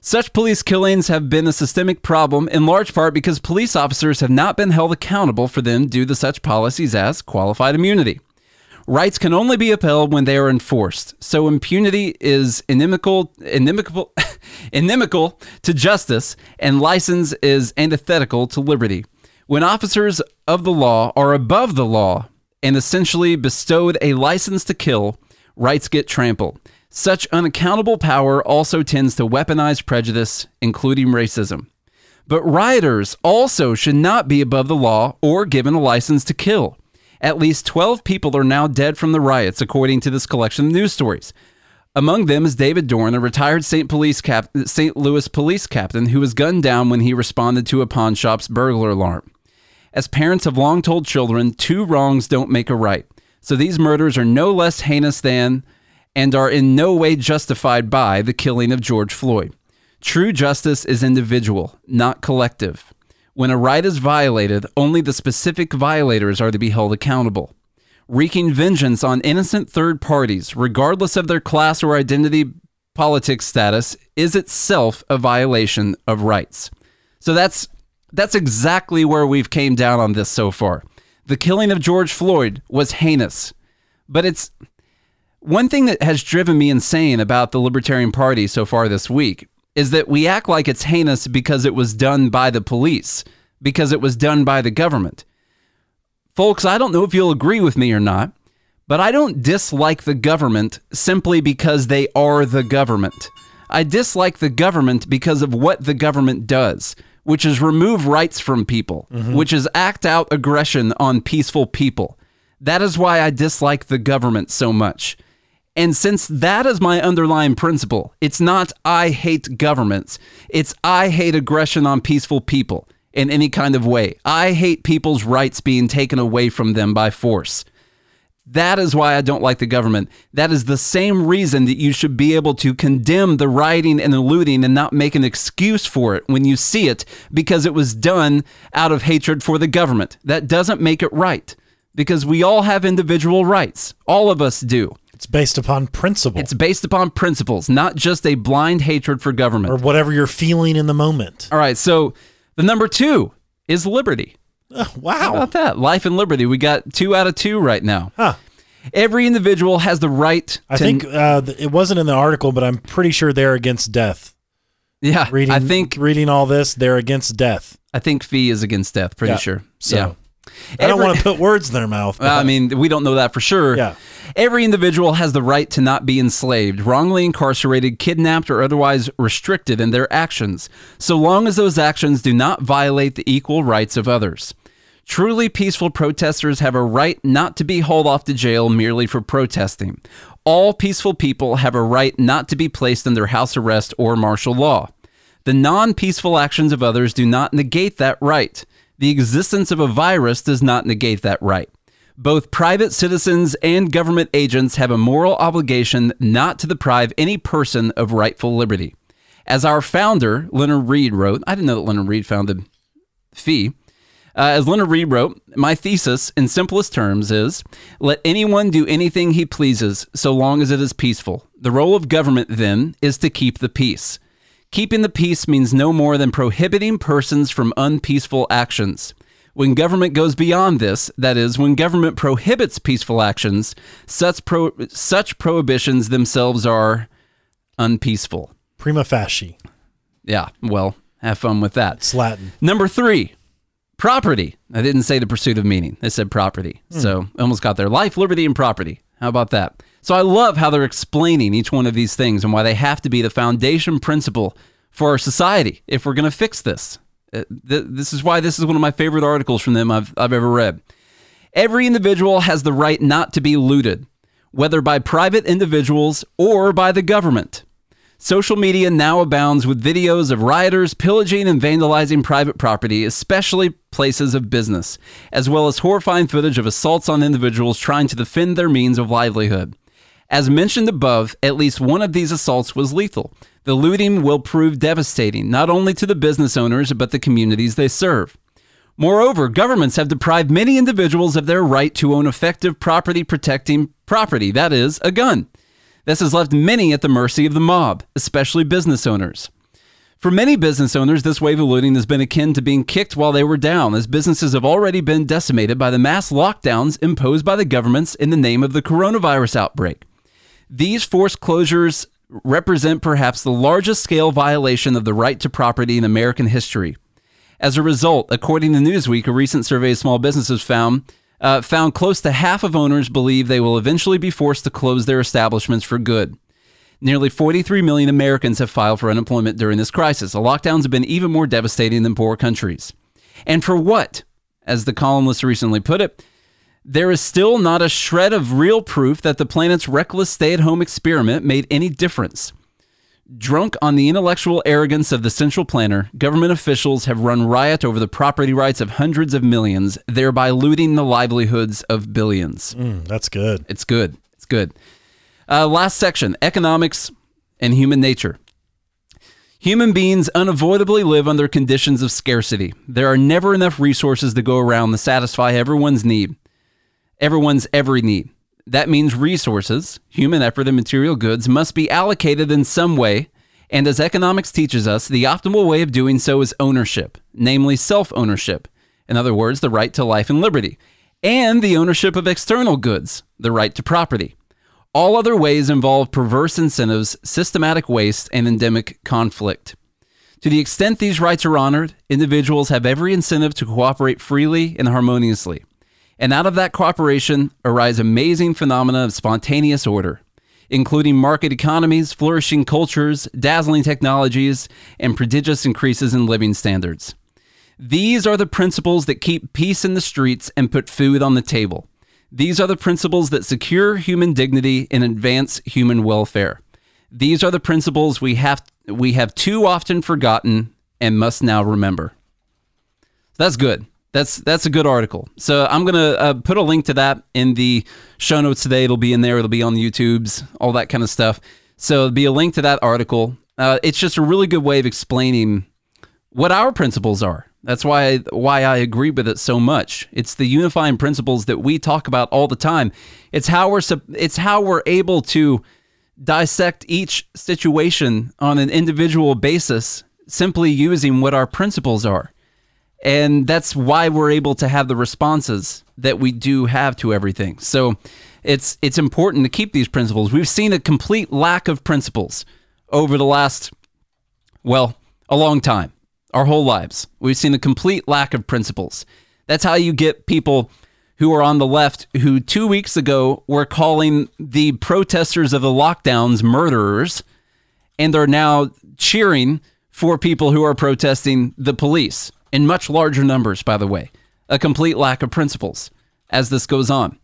Such police killings have been a systemic problem in large part because police officers have not been held accountable for them due to such policies as qualified immunity. Rights can only be upheld when they are enforced. So impunity is inimical, inimical, inimical to justice, and license is antithetical to liberty. When officers of the law are above the law and essentially bestowed a license to kill, rights get trampled. Such unaccountable power also tends to weaponize prejudice, including racism. But rioters also should not be above the law or given a license to kill. At least 12 people are now dead from the riots, according to this collection of news stories. Among them is David Dorn, a retired St. Cap-. Louis police captain who was gunned down when he responded to a pawn shop's burglar alarm. As parents have long told children, two wrongs don't make a right. So these murders are no less heinous than and are in no way justified by the killing of George Floyd. True justice is individual, not collective. When a right is violated, only the specific violators are to be held accountable. Wreaking vengeance on innocent third parties, regardless of their class or identity politics status, is itself a violation of rights. So that's that's exactly where we've came down on this so far. The killing of George Floyd was heinous, but it's one thing that has driven me insane about the Libertarian Party so far this week is that we act like it's heinous because it was done by the police, because it was done by the government. Folks, I don't know if you'll agree with me or not, but I don't dislike the government simply because they are the government. I dislike the government because of what the government does, which is remove rights from people, mm-hmm. which is act out aggression on peaceful people. That is why I dislike the government so much. And since that is my underlying principle, it's not I hate governments, it's I hate aggression on peaceful people in any kind of way. I hate people's rights being taken away from them by force. That is why I don't like the government. That is the same reason that you should be able to condemn the rioting and the looting and not make an excuse for it when you see it because it was done out of hatred for the government. That doesn't make it right because we all have individual rights. All of us do.
It's based upon principle
It's based upon principles, not just a blind hatred for government.
or whatever you're feeling in the moment.
All right, so the number two is liberty.
Uh,
How
wow.
about that? Life and liberty. We got two out of two right now.
Huh.
Every individual has the right
I
to.
think uh, it wasn't in the article, but I'm pretty sure they're against death.
yeah,
Reading,
I think
reading all this, they're against death.
I think fee is against death. Pretty
Yeah,
sure.
so-
yeah.
I don't
Every-
want to put words in their mouth.
Well, I mean, we don't know that for sure.
Yeah.
Every individual has the right to not be enslaved, wrongly incarcerated, kidnapped, or otherwise restricted in their actions, so long as those actions do not violate the equal rights of others. Truly peaceful protesters have a right not to be hauled off to jail merely for protesting. All peaceful people have a right not to be placed under house arrest or martial law. The non peaceful actions of others do not negate that right. The existence of a virus does not negate that right. Both private citizens and government agents have a moral obligation not to deprive any person of rightful liberty. As our founder, Leonard Read, wrote, I didn't know that Leonard Read founded Fee. Uh, as Leonard Read wrote, my thesis in simplest terms is let anyone do anything he pleases so long as it is peaceful. The role of government, then, is to keep the peace. Keeping the peace means no more than prohibiting persons from unpeaceful actions. When government goes beyond this, that is, when government prohibits peaceful actions, such, pro- such prohibitions themselves are unpeaceful.
Prima facie.
Yeah, well, have fun with that.
It's Latin.
Number three, property. I didn't say the pursuit of meaning. I said property. So I almost got there. Life, liberty, and property. How about that? So I love how they're explaining each one of these things and why they have to be the foundation principle for our society if we're going to fix this. Uh, th- this is why this is one of my favorite articles from them I've, I've ever read. Every individual has the right not to be looted, whether by private individuals or by the government. Social media now abounds with videos of rioters pillaging and vandalizing private property, especially places of business, as well as horrifying footage of assaults on individuals trying to defend their means of livelihood. As mentioned above, at least one of these assaults was lethal. The looting will prove devastating, not only to the business owners, but the communities they serve. Moreover, governments have deprived many individuals of their right to own effective property protecting property, that is, a gun. This has left many at the mercy of the mob, especially business owners. For many business owners, this wave of looting has been akin to being kicked while they were down, as businesses have already been decimated by the mass lockdowns imposed by the governments in the name of the coronavirus outbreak. These forced closures represent perhaps the largest scale violation of the right to property in American history. As a result, according to Newsweek, a recent survey of small businesses found uh, found close to half of owners believe they will eventually be forced to close their establishments for good. Nearly 43 million Americans have filed for unemployment during this crisis. The lockdowns have been even more devastating than poor countries. And for what? As the columnist recently put it, there is still not a shred of real proof that the planet's reckless stay at home experiment made any difference. Drunk on the intellectual arrogance of the central planner, government officials have run riot over the property rights of hundreds of millions, thereby looting the livelihoods of billions.
Mm, that's good.
It's good. It's good. Uh, last section economics and human nature. Human beings unavoidably live under conditions of scarcity. There are never enough resources to go around to satisfy everyone's need, everyone's every need. That means resources, human effort, and material goods must be allocated in some way. And as economics teaches us, the optimal way of doing so is ownership, namely self ownership. In other words, the right to life and liberty, and the ownership of external goods, the right to property. All other ways involve perverse incentives, systematic waste, and endemic conflict. To the extent these rights are honored, individuals have every incentive to cooperate freely and harmoniously. And out of that cooperation arise amazing phenomena of spontaneous order, including market economies, flourishing cultures, dazzling technologies, and prodigious increases in living standards. These are the principles that keep peace in the streets and put food on the table. These are the principles that secure human dignity and advance human welfare. These are the principles we have we have too often forgotten and must now remember. That's good. That's that's a good article. So I'm gonna uh, put a link to that in the show notes today. It'll be in there. It'll be on the YouTubes, all that kind of stuff. So there'll be a link to that article. Uh, it's just a really good way of explaining what our principles are. That's why why I agree with it so much. It's the unifying principles that we talk about all the time. It's how we're it's how we're able to dissect each situation on an individual basis simply using what our principles are. And that's why we're able to have the responses that we do have to everything. So it's it's important to keep these principles. We've seen a complete lack of principles over the last well, a long time. Our whole lives. We've seen a complete lack of principles. That's how you get people who are on the left who 2 weeks ago were calling the protesters of the lockdowns murderers and are now cheering for people who are protesting the police in much larger numbers, by the way. A complete lack of principles as this goes on.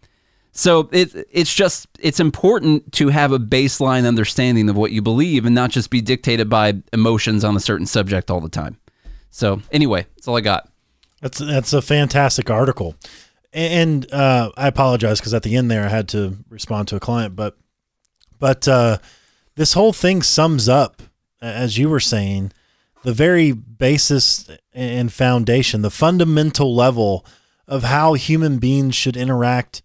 So it it's just it's important to have a baseline understanding of what you believe and not just be dictated by emotions on a certain subject all the time. So anyway, that's all I got.
That's that's a fantastic article, and uh, I apologize because at the end there I had to respond to a client, but but uh, this whole thing sums up, as you were saying, the very basis and foundation, the fundamental level of how human beings should interact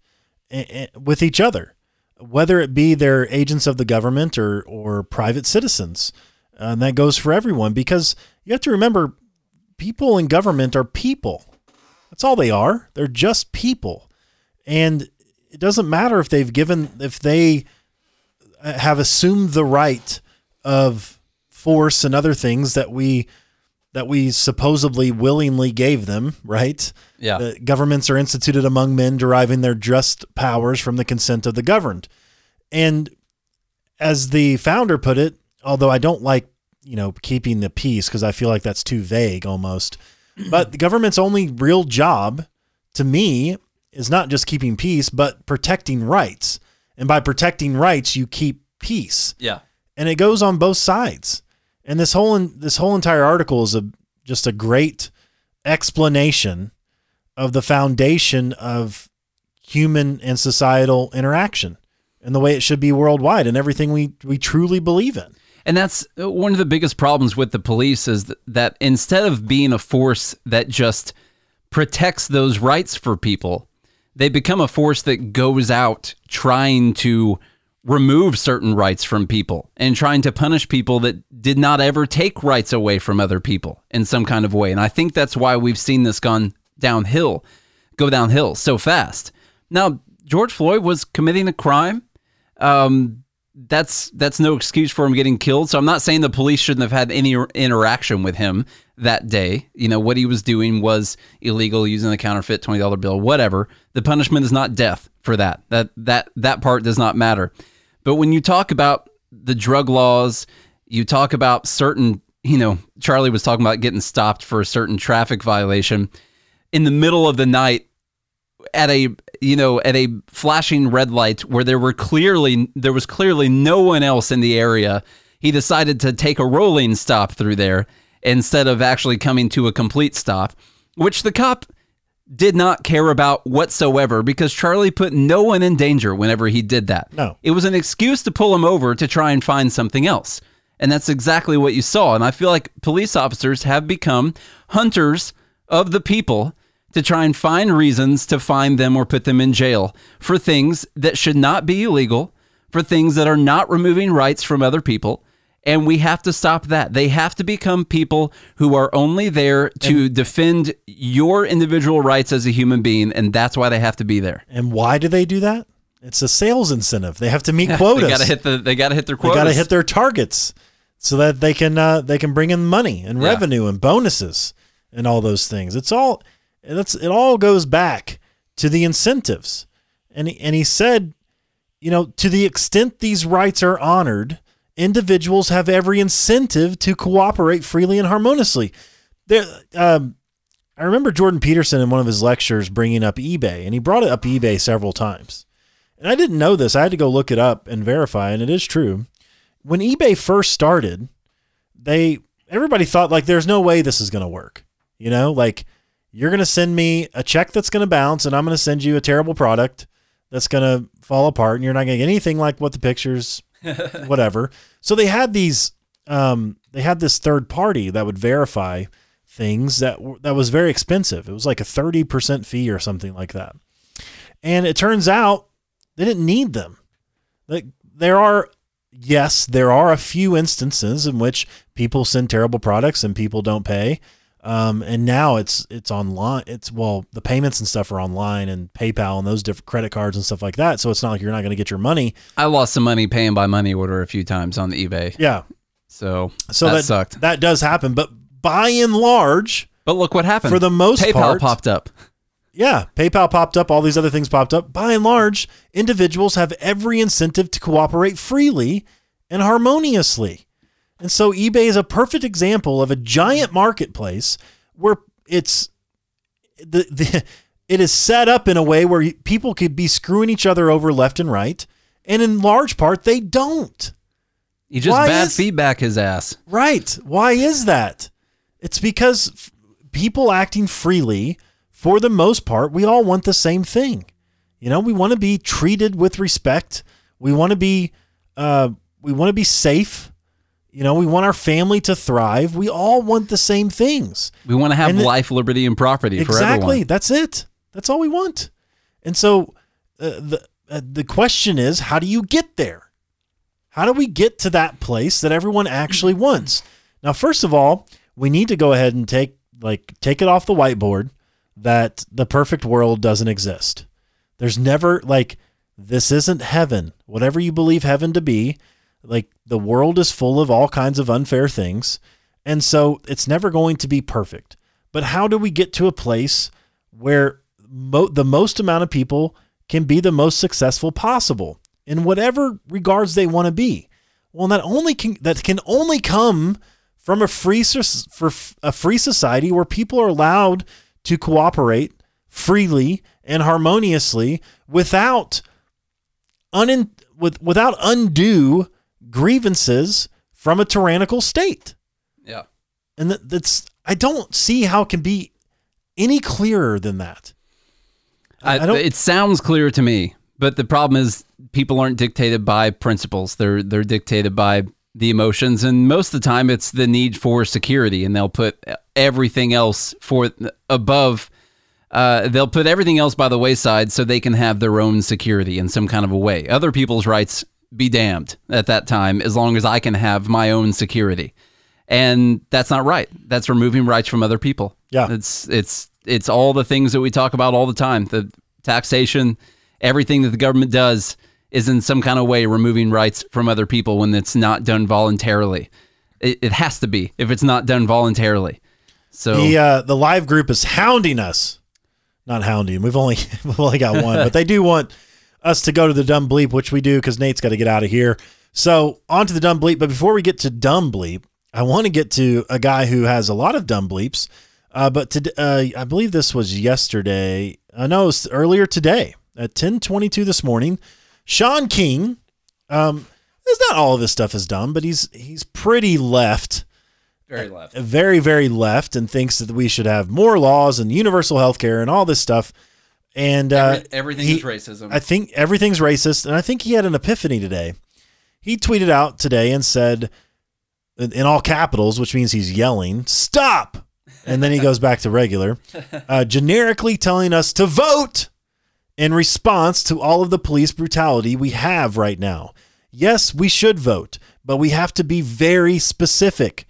with each other, whether it be they're agents of the government or or private citizens. And that goes for everyone because you have to remember people in government are people. That's all they are. They're just people. And it doesn't matter if they've given, if they uh, have assumed the right of force and other things that we, that we supposedly willingly gave them, right?
Yeah.
Uh, governments are instituted among men deriving their just powers from the consent of the governed. And as the founder put it, although I don't like, you know, keeping the peace because I feel like that's too vague almost. But the government's only real job to me is not just keeping peace, but protecting rights. And by protecting rights, you keep peace.
Yeah.
And it goes on both sides. And this whole this whole entire article is a just a great explanation of the foundation of human and societal interaction and the way it should be worldwide and everything we we truly believe in.
And that's uh, one of the biggest problems with the police is that instead of being a force that just protects those rights for people, they become a force that goes out trying to remove certain rights from people and trying to punish people that did not ever take rights away from other people in some kind of way. And I think that's why we've seen this gone downhill, go downhill so fast. Now, George Floyd was committing a crime. Um, that's that's no excuse for him getting killed. So I'm not saying the police shouldn't have had any interaction with him that day. You know what he was doing was illegal, using the counterfeit twenty dollar bill, whatever. The punishment is not death for that. That that that part does not matter. But when you talk about the drug laws, you talk about certain. You know, Charlie was talking about getting stopped for a certain traffic violation in the middle of the night at a you know at a flashing red light where there were clearly there was clearly no one else in the area he decided to take a rolling stop through there instead of actually coming to a complete stop which the cop did not care about whatsoever because Charlie put no one in danger whenever he did that.
No.
It was an excuse to pull him over to try and find something else. And that's exactly what you saw. And I feel like police officers have become hunters of the people to try and find reasons to find them or put them in jail for things that should not be illegal, for things that are not removing rights from other people. And we have to stop that. They have to become people who are only there to defend your individual rights as a human being. And that's why they have to be there.
And why do they do that? It's a sales incentive. They have to meet quotas.
They gotta hit the they gotta hit their quotas.
they got to hit their targets so that they can uh, they can bring in money and
Yeah.
revenue and bonuses and all those things. It's all it's it all goes back to the incentives. And he, and he said, you know, to the extent these rights are honored, individuals have every incentive to cooperate freely and harmoniously. There, um, I remember Jordan Peterson in one of his lectures bringing up eBay, and he brought it up eBay several times. And I didn't know this. I had to go look it up and verify, and it is true. When eBay first started, they everybody thought like there's no way this is going to work. You know, like you're going to send me a check that's going to bounce and I'm going to send you a terrible product that's going to fall apart and you're not going to get anything like what the pictures whatever. So they had these um they had this third party that would verify things that that was very expensive. It was like a 30% fee or something like that. And it turns out they didn't need them. Like there are yes, there are a few instances in which people send terrible products and people don't pay. Um, and now it's it's online. It's well, the payments and stuff are online and PayPal and those different credit cards and stuff like that. So it's not like you're not going to get your money.
I lost some money paying by money order a few times on the eBay.
Yeah.
So,
So
that,
that,
sucked.
That does happen, but by and large,
But look what happened.
For the most
PayPal
part-
popped up.
yeah, PayPal popped up, all these other things popped up. By and large, individuals have every incentive to cooperate freely and harmoniously. And so eBay is a perfect example of a giant marketplace where it's the, the it is set up in a way where people could be screwing each other over left and right, and in large part they don't.
You just
Why
bad
is-
feedback his ass.
Right. Why is that? It's because f- people acting freely, for the most part, we all want the same thing. You know, we want to be treated with respect. We want to be, uh, we want to be safe. You know, we want our family to thrive. We all want the same things.
We want to have
And
life, liberty, and property for
Exactly. That's it. That's all we want. And so, uh, the uh, the question is, how do you get there? How do we get to that place that everyone actually wants? Now, first of all, we need to go ahead and take like take it off the whiteboard. that the perfect world doesn't exist. There's never like this isn't heaven. Whatever you believe heaven to be, like the world is full of all kinds of unfair things. And so it's never going to be perfect. But how do we get to a place where mo- the most amount of people can be the most successful possible in whatever regards they want to be? Well, that only can that can only come from a free for a free society where people are allowed to cooperate freely and harmoniously without un- with, without undue grievances from a tyrannical state.
Yeah.
And that, that's I don't see how it can be any clearer than that.
I,
I don't-
it sounds clear to me, but the problem is people aren't dictated by principles. They're they're dictated by the emotions, and most of the time it's the need for security, and they'll put everything else for above. Uh, they'll put everything else by the wayside so they can have their own security in some kind of a way. Other people's rights be damned at that time, as long as I can have my own security, and that's not right. That's removing rights from other people.
Yeah.
it's it's it's all the things that we talk about all the time. The taxation, everything that the government does is in some kind of way removing rights from other people when it's not done voluntarily. It, it has to be if it's not done voluntarily. So
The uh, the live group is hounding us. Not hounding. We've only we've only got one, but they do want us to go to the dumb bleep, which we do because Nate's got to get out of here. So on to the dumb bleep. But before we get to dumb bleep, I want to get to a guy who has a lot of dumb bleeps. Uh, but to, uh, I believe this was yesterday. I know it was earlier today at ten twenty two this morning. Shaun King. Um, it's not all of his stuff is dumb, but he's he's pretty left
very left.
very, very left and thinks that we should have more laws and universal health care and all this stuff. And uh,
Every- everything
he-
is racism.
I think everything's racist. And I think he had an epiphany today. He tweeted out today and said, in in all capitals, which means he's yelling, stop. And then he goes back to regular, uh, generically telling us to vote in response to all of the police brutality we have right now. Yes, we should vote, but we have to be very specific.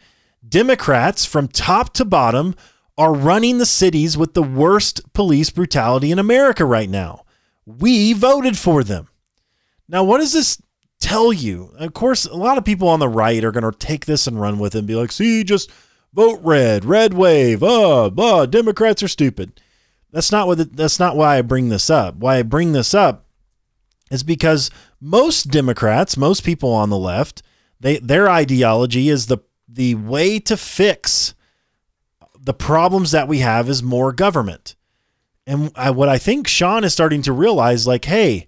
Democrats, from top to bottom, are running the cities with the worst police brutality in America right now. We voted for them. Now, what does this tell you? Of course, a lot of people on the right are going to take this and run with it and be like, see, just vote red, red wave. Oh, blah, Democrats are stupid. That's not what. it- That's not why I bring this up. Why I bring this up is because most Democrats, most people on the left, they their ideology is the the way to fix the problems that we have is more government. And I, what I think Shaun is starting to realize, like, hey,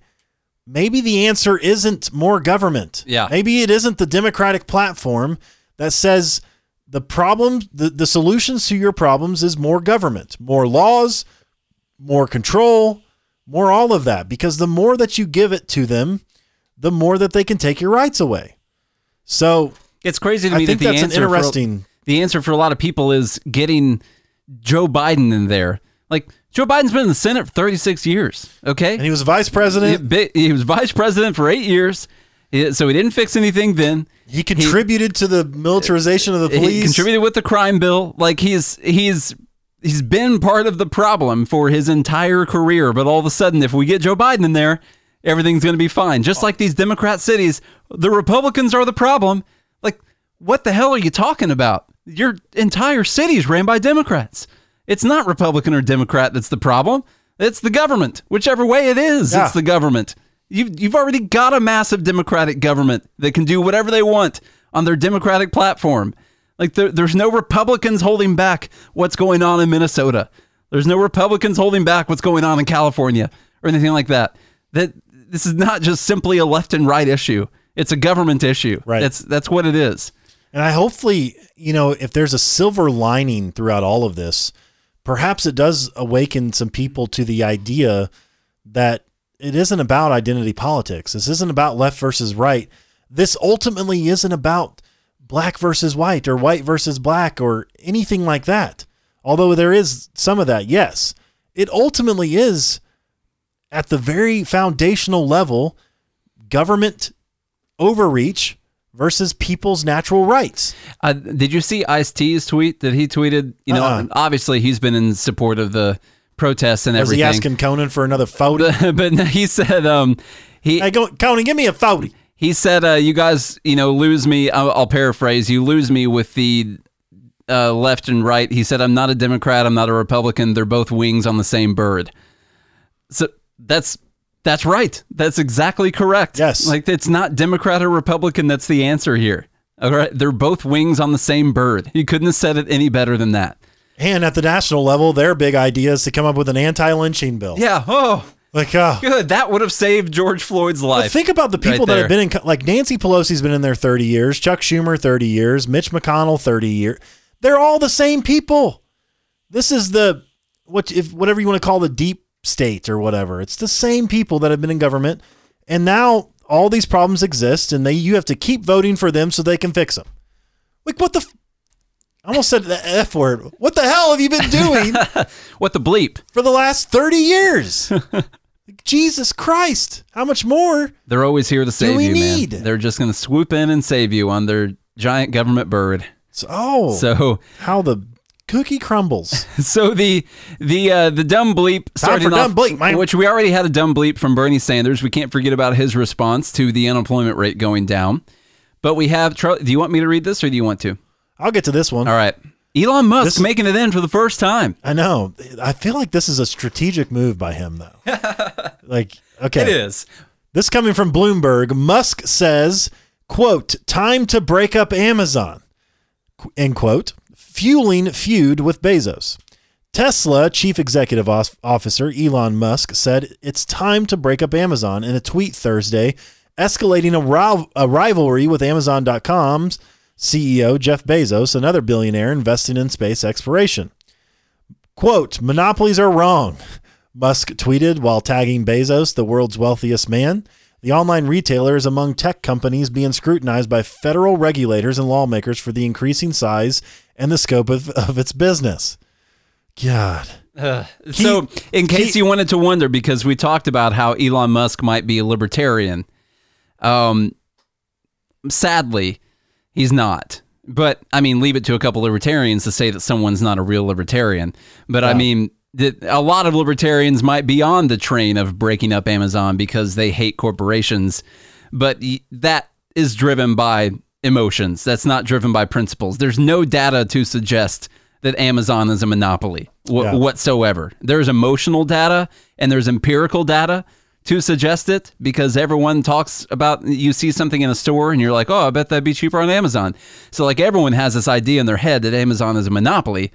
maybe the answer isn't more government.
Yeah.
Maybe it isn't the Democratic platform that says the problem, the, the solutions to your problems is more government, more laws, more control, more all of that. Because the more that you give it to them, the more that they can take your rights away. So
It's crazy to
I
me
think
that the
that's an interesting.
The answer for a lot of people is getting Joe Biden in there. Like Joe Biden's been in the Senate for 36 years. Okay,
and he was vice president.
He, he was vice president for eight years, so he didn't fix anything then.
He contributed to the militarization of the police.
He contributed with the crime bill. Like he's he's he's been part of the problem for his entire career. But all of a sudden, if we get Joe Biden in there, everything's going to be fine. Just like these Democrat cities, the Republicans are the problem. Like, what the hell are you talking about? Your entire city is ran by Democrats. It's not Republican or Democrat that's the problem. It's the government. Whichever way it is,
Yeah.
it's the government. You've, you've already got a massive Democratic government that can do whatever they want on their Democratic platform. Like there, there's no Republicans holding back what's going on in Minnesota. There's no Republicans holding back what's going on in California or anything like that. That this is not just simply a left and right issue. It's a government issue.
Right.
That's that's what it is.
And I hopefully, you know, if there's a silver lining throughout all of this, perhaps it does awaken some people to the idea that it isn't about identity politics. This isn't about left versus right. This ultimately isn't about black versus white or white versus black or anything like that. Although there is some of that, yes. It ultimately is at the very foundational level government overreach versus people's natural rights.
Uh, did you see Ice T's tweet that he tweeted? You know,
Uh-uh.
obviously he's been in support of the protests and everything.
Was he asking Conan for another photo?
but, he said um, he
hey, go, Conan, give me a photo.
he said uh, you guys you know lose me. I'll, I'll paraphrase. You lose me with the uh, left and right. He said I'm not a Democrat. I'm not a Republican. They're both wings on the same bird. So that's that's right. That's exactly correct.
Yes.
Like it's not Democrat or Republican. That's the answer here. All right. They're both wings on the same bird. You couldn't have said it any better than that.
And at the national level, their big idea is to come up with an anti-lynching bill.
Yeah. Oh,
Like, uh,
good. That would have saved George Floyd's
Well,
life.
think about the people
right
that have been in, like Nancy Pelosi's been in there 30 years, Chuck Schumer 30 years, Mitch McConnell 30 years. They're all the same people. This is the what if whatever you want to call the deep state or whatever. It's the same people that have been in government, and now all these problems exist, and they you have to keep voting for them so they can fix them. Like what the. F- I almost said the F word. What the hell have you been doing
what the bleep?
for the last 30 years? Jesus Christ. How much more?
They're always here to save you,
need?
man. They're just going to swoop in and save you on their giant government bird.
So, oh,
So,
how the cookie crumbles.
so the the uh, the dumb bleep starting
for
off,
dumb bleep, man.
which we already had a dumb bleep from Bernie Sanders. We can't forget about his response to the unemployment rate going down. But we have. Do you want me to read this or do you want to?
I'll get to this one.
All right. Elon Musk
This-
making it in for the first time.
I know. I feel like this is a strategic move by him, though. like, okay.
It is.
This coming from Bloomberg. Musk says, quote, time to break up Amazon, qu- end quote, fueling feud with Bezos. Tesla chief executive officer Elon Musk said it's time to break up Amazon in a tweet Thursday, escalating a, rival- a rivalry with Amazon.com's CEO Jeff Bezos, another billionaire investing in space exploration. Quote, monopolies are wrong. Musk tweeted while tagging Bezos, the world's wealthiest man. The online retailer is among tech companies being scrutinized by federal regulators and lawmakers for the increasing size and the scope of, of its business. God.
so, in case
he-
you wanted to wonder, because we talked about how Elon Musk might be a libertarian, um, sadly, he's not. But I mean, leave it to a couple libertarians to say that someone's not a real libertarian. But I mean, that a lot of libertarians might be on the train of breaking up Amazon because they hate corporations. But that is driven by emotions. That's not driven by principles. There's no data to suggest that Amazon is a monopoly
Yeah.
whatsoever. There's emotional data and there's empirical data to suggest it because everyone talks about you see something in a store and you're like, "Oh, I bet that'd be cheaper on Amazon." So like everyone has this idea in their head that Amazon is a monopoly,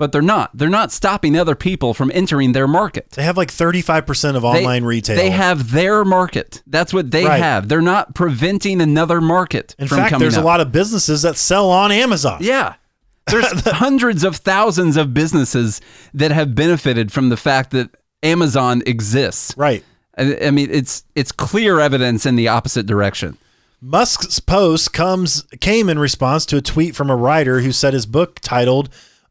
but they're not. They're not stopping other people from entering their market.
They have like 35% of
They-
online retail.
They have their market. That's what they
Right.
have. They're not preventing another market
In
from
fact,
coming
there's
up.
a lot of businesses that sell on Amazon.
Yeah. There's hundreds of thousands of businesses that have benefited from the fact that Amazon exists.
Right.
I, I mean, it's it's clear evidence in the opposite direction.
Musk's post comes came in response to a tweet from a writer who said his book titled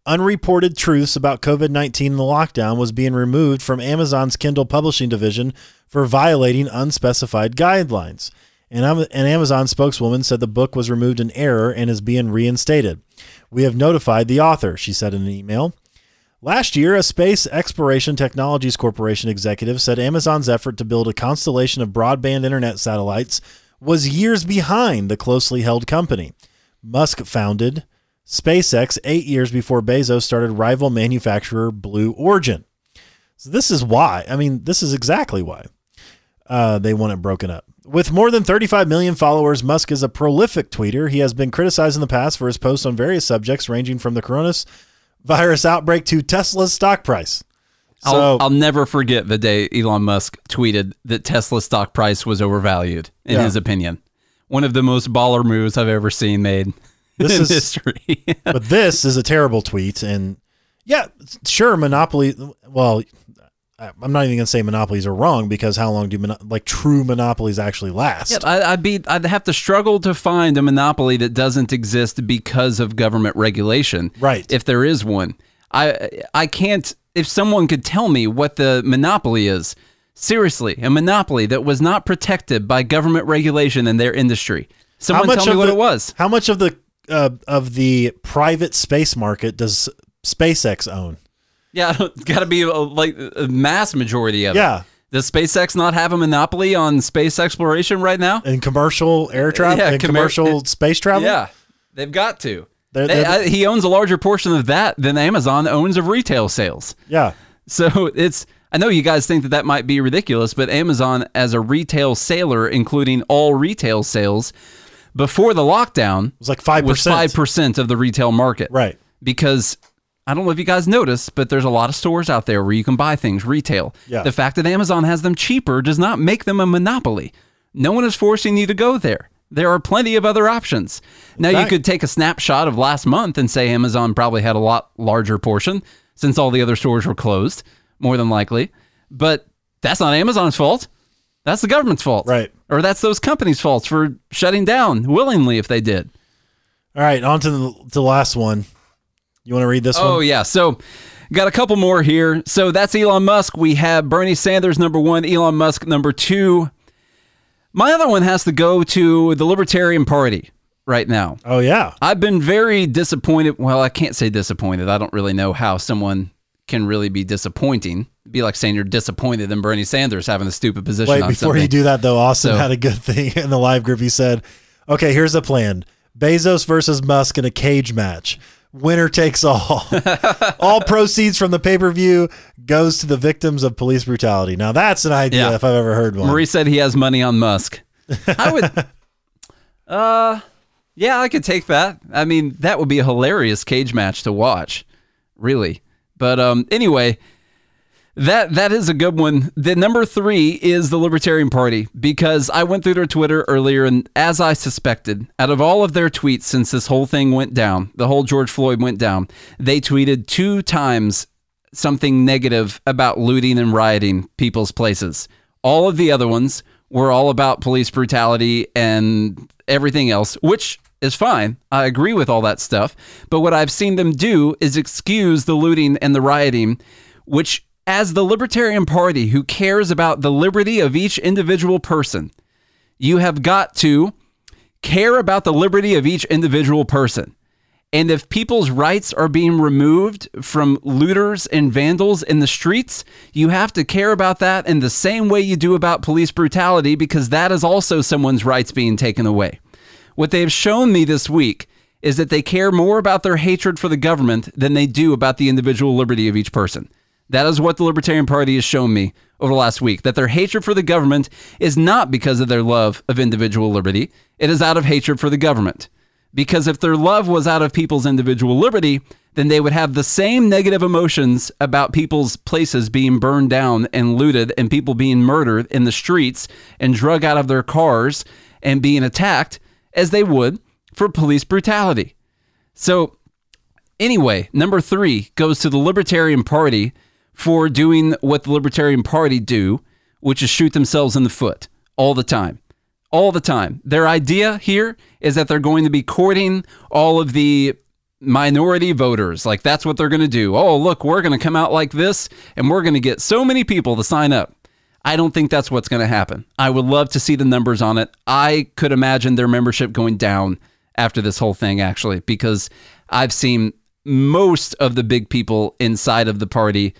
Unreported Truths About COVID-19 and the Lockdown was being removed from Amazon's Kindle publishing division for violating unspecified guidelines. And an Amazon spokeswoman said the book was removed in error and is being reinstated. We have notified the author, she said in an email. Last year, a Space Exploration Technologies Corporation executive said Amazon's effort to build a constellation of broadband internet satellites was years behind the closely held company. Musk founded SpaceX eight years before Bezos started rival manufacturer Blue Origin. So this is why. I mean, this is exactly why uh, they want it broken up. With more than 35 million followers, Musk is a prolific tweeter. He has been criticized in the past for his posts on various subjects, ranging from the coronavirus outbreak to Tesla's stock price. So,
I'll, I'll never forget the day Elon Musk tweeted that Tesla's stock price was overvalued, in
Yeah.
his opinion. One of the most baller moves I've ever seen made
This is-
history.
but this is a terrible tweet. And yeah, sure, monopoly. Well, I'm not even going to say monopolies are wrong because how long do mono- like true monopolies actually last?
Yeah, I, I'd be I'd have to struggle to find a monopoly that doesn't exist because of government regulation.
Right.
If there is one, I I can't. If someone could tell me what the monopoly is, seriously, a monopoly that was not protected by government regulation in their industry. Someone tell me what
the-
it was.
How much of the uh, of the private space market does SpaceX own?
Yeah, it's got to be a, like a mass majority of it.
Yeah.
Does SpaceX not have a monopoly on space exploration right now?
And commercial air travel
Yeah,
and
commer-
commercial space travel.
Yeah, they've got to.
They're-
They-
they're-
I- he owns a larger portion of that than Amazon owns of retail sales.
Yeah.
So it's. I know you guys think that that might be ridiculous, but Amazon, as a retail sailor, including all retail sales, before the lockdown,
It was like 5%.
was five percent of the retail market.
Right.
Because I don't know if you guys noticed, but there's a lot of stores out there where you can buy things retail.
Yeah.
The fact that Amazon has them cheaper does not make them a monopoly. No one is forcing you to go there. There are plenty of other options. Now, you could take a snapshot of last month and say Amazon probably had a lot larger portion since all the other stores were closed, more than likely. But that's not Amazon's fault. That's the government's fault.
Right.
Or that's those companies' faults for shutting down willingly if they did.
All right. On to the, to the last one. You want to read this
Oh
one?
yeah. So got a couple more here. So that's Elon Musk. We have Bernie Sanders number one, Elon Musk number two. My other one has to go to the Libertarian Party right now.
Oh, yeah.
I've been very disappointed. Well, I can't say disappointed. I don't really know how someone can really be disappointing. It'd be like saying you're disappointed in Bernie Sanders having a stupid position
Wait, before
something.
you do that, though, Austin
So-
had a good thing in the live group. He said, okay, here's the plan Bezos versus Musk in a cage match. Winner takes all. all proceeds from the pay per view goes to the victims of police brutality. Now, that's an idea
Yeah.
if I've ever heard one.
Marie said he has money on Musk. I would. uh, yeah, I could take that. I mean, that would be a hilarious cage match to watch, really. But um, anyway, that that is a good one. The number three is the Libertarian Party because I went through their Twitter earlier, and as I suspected, out of all of their tweets since this whole thing went down, the whole George Floyd went down, they tweeted two times something negative about looting and rioting people's places. All of the other ones were all about police brutality and everything else, which is fine. I agree with all that stuff. But what I've seen them do is excuse the looting and the rioting, which, as the Libertarian Party who cares about the liberty of each individual person, you have got to care about the liberty of each individual person. And if people's rights are being removed from looters and vandals in the streets, you have to care about that in the same way you do about police brutality because that is also someone's rights being taken away. What they've shown me this week is that they care more about their hatred for the government than they do about the individual liberty of each person. That is what the Libertarian Party has shown me over the last week that their hatred for the government is not because of their love of individual liberty, it is out of hatred for the government. Because if their love was out of people's individual liberty, then they would have the same negative emotions about people's places being burned down and looted and people being murdered in the streets and drug out of their cars and being attacked as they would for police brutality. So, anyway, number three goes to the Libertarian Party for doing what the Libertarian Party do, which is shoot themselves in the foot all the time. All the time. Their idea here is that they're going to be courting all of the minority voters. Like, that's what they're going to do. Oh, look, we're going to come out like this and we're going to get so many people to sign up. I don't think that's what's going to happen. I would love to see the numbers on it. I could imagine their membership going down after this whole thing, actually, because I've seen most of the big people inside of the party,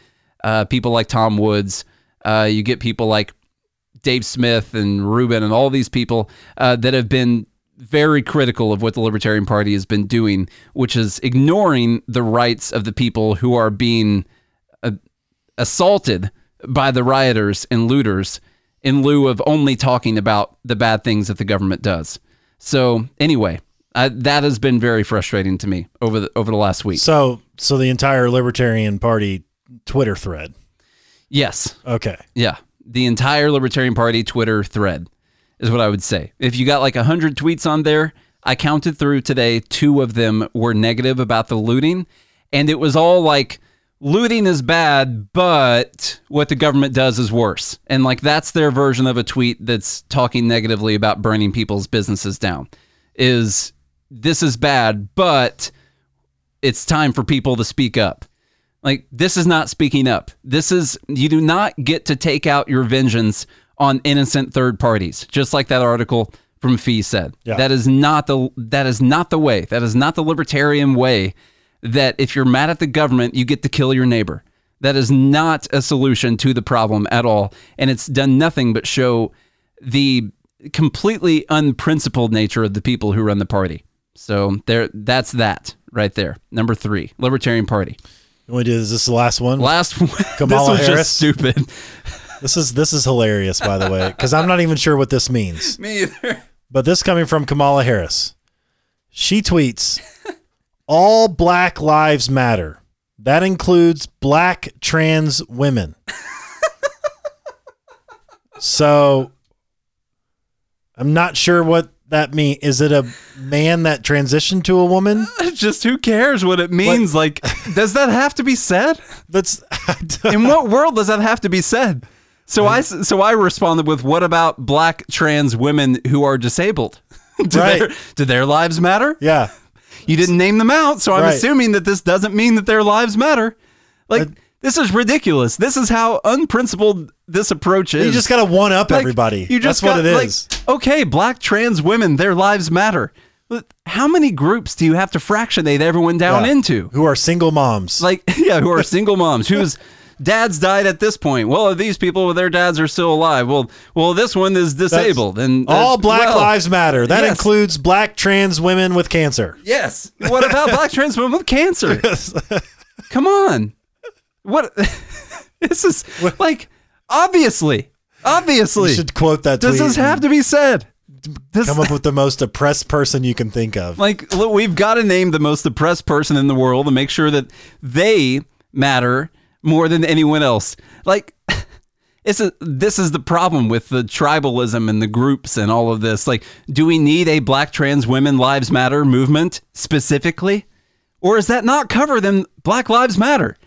uh, people like Tom Woods. Uh, you get people like Dave Smith and Rubin and all these people uh, that have been very critical of what the Libertarian Party has been doing, which is ignoring the rights of the people who are being uh, assaulted by the rioters and looters in lieu of only talking about the bad things that the government does. So anyway, I, that has been very frustrating to me over the over the last week.
So, so the entire Libertarian Party Twitter thread.
Yes,
Okay.
yeah, the entire Libertarian Party Twitter thread is what I would say. If you got like a hundred tweets on there, I counted through today. Two of them were negative about the looting, and it was all like looting is bad, but what the government does is worse. And like that's their version of a tweet that's talking negatively about burning people's businesses down. Is this is bad, but it's time for people to speak up. Like this is not speaking up. This is you do not get to take out your vengeance on innocent third parties. Just like that article from FEE said.
Yeah.
That is not the that is not the way. That is not the libertarian way that if you're mad at the government, you get to kill your neighbor. That is not a solution to the problem at all. And it's done nothing but show the completely unprincipled nature of the people who run the party. So there that's that right there. Number three, Libertarian Party.
You want to do this? Is the last one?
Last one.
Kamala
this was
Harris?
just stupid.
This is this is hilarious, by the way, because I'm not even sure what this means.
Me either.
But this coming from Kamala Harris. She tweets, "All Black lives matter. That includes black trans women." so I'm not sure what that means. Is it a man that transitioned to a woman?
Just who cares what it means? Like, does that have to be said?
That's
In what world does that have to be said? So I so I responded with, "What about black trans women who are disabled? do,
Right.
their, do their lives matter?
yeah.
You didn't name them out, so I'm
Right.
assuming that this doesn't mean that their lives matter. Like this is ridiculous. This is how unprincipled this approach is.
You just got to one up
Like,
everybody.
You just
That's what
got,
it
like, okay, black trans women, their lives matter. How many groups do you have to fractionate everyone down
Yeah.
into?
Who are single moms.
Like, yeah, who are single moms whose dads died at this point. Well, these people, their dads are still alive. Well, well, this one is disabled, and uh,
All black
well,
lives matter. That
yes.
includes black trans women with cancer.
Yes. What about black trans women with cancer? Come on. What? this is like obviously, obviously.
You should quote that
does this have to be said? This,
come up with the most oppressed person you can think of.
like look, we've got to name the most oppressed person in the world and make sure that they matter more than anyone else. Like it's a, this is the problem with the tribalism and the groups and all of this. Like, do we need a Black trans women lives matter movement specifically, or is that not covered in Black Lives Matter?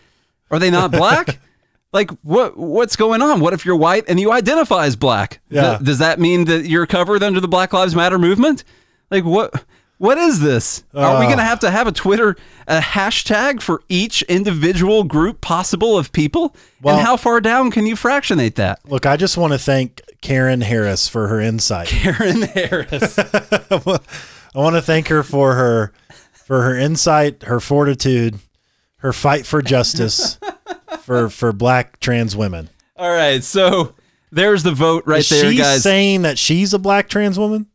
Are they not black? like what what's going on? What if you're white and you identify as black?
Yeah.
Th- does that mean that you're covered under the Black Lives Matter movement? Like what what is this? Are we
Uh.
going to have to have a Twitter a hashtag for each individual group possible of people?
Well-
and how far down can you fractionate that?
Look, I just want to thank Karen Harris for her insight.
Karen Harris.
I want to thank her for her for her insight, her fortitude, her fight for justice for for black trans women.
All right, so there's the vote right
Is
there,
she
guys.
saying that she's a black trans woman?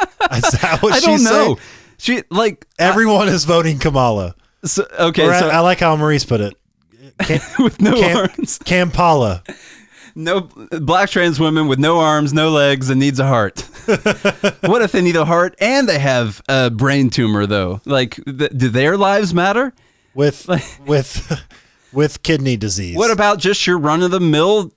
Is that what
I don't know.
saying?
She like
Everyone is voting Kamala.
so, okay,
Or I-
so
I, like how Maurice put it. Cam,
with no
Cam,
arms,
Kampala.
no black trans women with no arms, no legs, and needs a heart. what if they need a heart and they have a brain tumor though? Like, th- do their lives matter?
with with with kidney disease.
What about just your run of the mill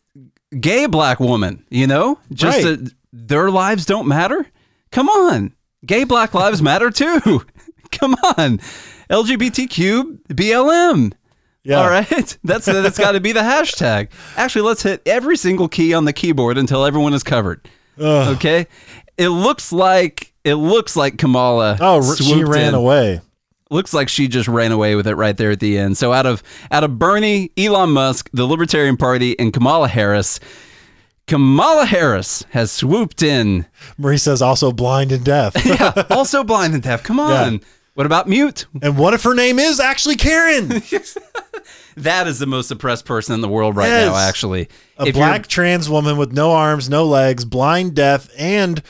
gay black woman? You know, just
Right.
that their lives don't matter. Come on, gay black lives matter too. Come on, LGBTQ BLM.
Yeah.
All right, that's that's got to be the hashtag. Actually, let's hit every single key on the keyboard until everyone is covered.
Ugh.
Okay, it looks like it looks like Kamala.
Oh, she ran
in.
away.
Looks like she just ran away with it right there at the end. So out of out of Bernie, Elon Musk, the Libertarian Party, and Kamala Harris, Kamala Harris has swooped in.
Maurice says also blind and deaf.
Yeah, also blind and deaf. Come on. Yeah. What about mute?
and what if her name is actually Karen?
That is the most oppressed person in the world right
Yes.
now. Actually,
A
If
black trans woman with no arms, no legs, blind, deaf, and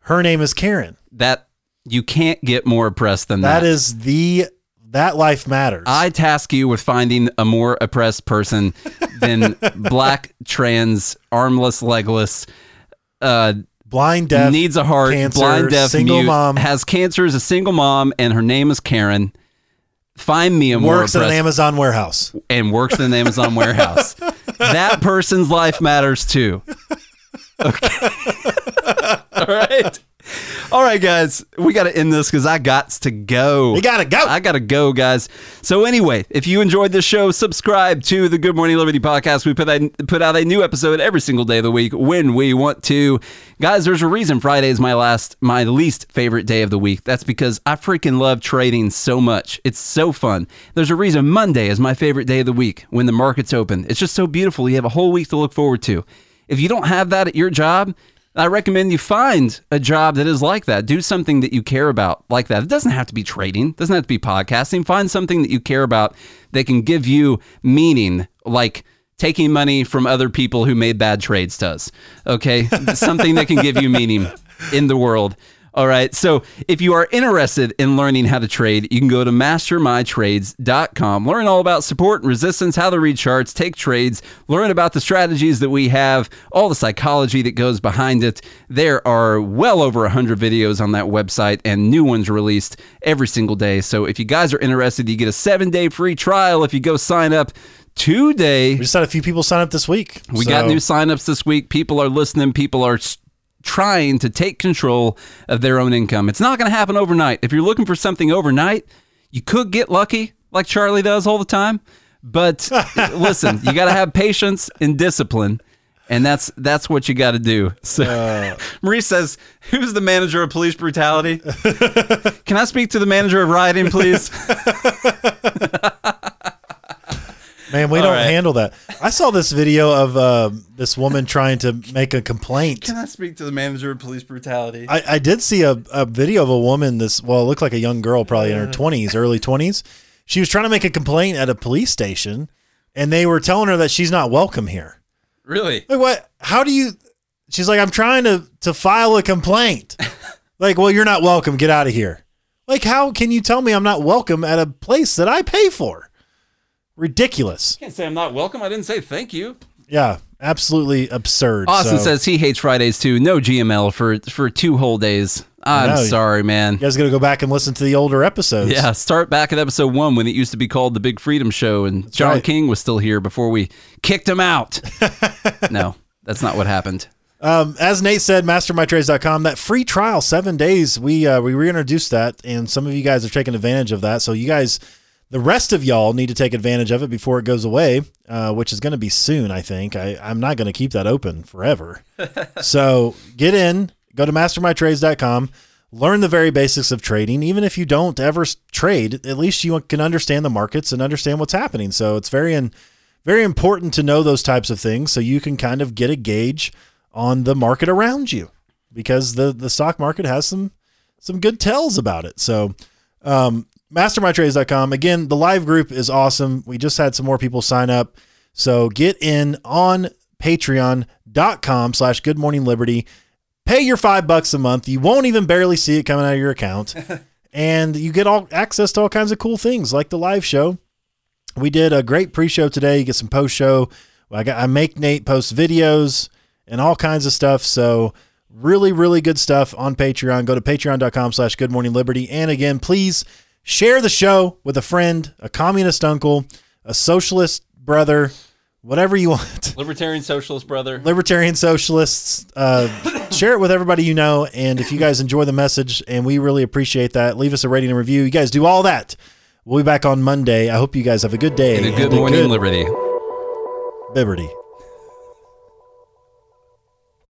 her name is Karen.
that you can't get more oppressed than that.
That is the that life matters.
I task you with finding a more oppressed person than black, trans, armless, legless, uh,
blind, deaf,
needs a heart,
cancer,
blind, deaf,
single
mute,
mom.
has cancer, is a single mom, and her name is Karen. Find me a more
works at an Amazon warehouse.
and works in an Amazon warehouse. That person's life matters too. Okay. All right. All right, guys. We got to end this because I got to go.
We gotta go.
I gotta go, guys. So anyway, if you enjoyed this show, subscribe to the Good Morning Liberty podcast. We put that, put out a new episode every single day of the week when we want to. Guys, there's a reason Friday is my last, my least favorite day of the week. That's because I freaking love trading so much. It's so fun. There's a reason Monday is my favorite day of the week when the market's open. It's just so beautiful. You have a whole week to look forward to. If you don't have that at your job, I recommend you find a job that is like that. Do something that you care about like that. It doesn't have to be trading, it doesn't have to be podcasting. Find something that you care about that can give you meaning, like taking money from other people who made bad trades does. Okay? something that can give you meaning in the world. All right. So if you are interested in learning how to trade, you can go to mastermytrades.com. Learn all about support and resistance, how to read charts, take trades, learn about the strategies that we have, all the psychology that goes behind it. There are well over 100 videos on that website and new ones released every single day. So if you guys are interested, you get a seven day free trial if you go sign up today.
We just had a few people sign up this week.
We
so-
got new signups this week. People are listening. People are trying to take control of their own income. It's not going to happen overnight. If you're looking for something overnight, you could get lucky like Charlie does all the time. But listen, you got to have patience and discipline. And that's that's what you got to do. So uh. Marie says, "Who's the manager of police brutality? Can I speak to the manager of rioting, please?"
Man, we
All
don't
right.
handle that. I saw this video of uh, this woman trying to make a complaint.
Can I speak to the manager of police brutality?
I, I did see a, a video of a woman. This well, it looked like a young girl, probably in her twenties, early twenties. She was trying to make a complaint at a police station, and they were telling her that she's not welcome here.
really?
Like what? How do you? She's like, I'm trying to to file a complaint. like, well, you're not welcome. Get out of here. Like, how can you tell me I'm not welcome at a place that I pay for? Ridiculous.
I can't say I'm not welcome. I didn't say thank you.
Yeah, absolutely absurd.
Austin
So,
says he hates Fridays too. No GML for for two whole days. I'm
know.
sorry, man.
you guys got to go back and listen to the older episodes.
Yeah, start back at episode one when it used to be called the Big Freedom Show, and Shaun
right.
King was still here before we kicked him out. no, that's not what happened.
Um, as Nate said, mastermytrades.com, that free trial, seven days, we uh, we reintroduced that, and some of you guys are taking advantage of that. So you guys, the rest of y'all need to take advantage of it before it goes away, uh, which is going to be soon, I think. I, I'm not going to keep that open forever. so get in, go to mastermytrades.com, learn the very basics of trading. Even if you don't ever trade, at least you can understand the markets and understand what's happening. So it's very, in, very important to know those types of things so you can kind of get a gauge on the market around you because the the stock market has some some good tells about it. So um mastermytrades.com again the live group is awesome. We just had some more people sign up. So get in on patreon.com slash good morning liberty. Pay your five bucks a month. You won't even barely see it coming out of your account. and you get all access to all kinds of cool things like the live show. We did a great pre-show today. You get some post-show. I got I make Nate post videos and all kinds of stuff. So really, really good stuff on Patreon. Go to patreon.com slash good morning liberty. And again, please share the show with a friend, a communist uncle, a socialist brother, whatever you want.
Libertarian socialist brother.
Libertarian socialists. Uh, share it with everybody you know. And if you guys enjoy the message, and we really appreciate that, leave us a rating and review. You guys do all that. We'll be back on Monday. I hope you guys have a good day
And a good
and
morning, Liberty.
liberty.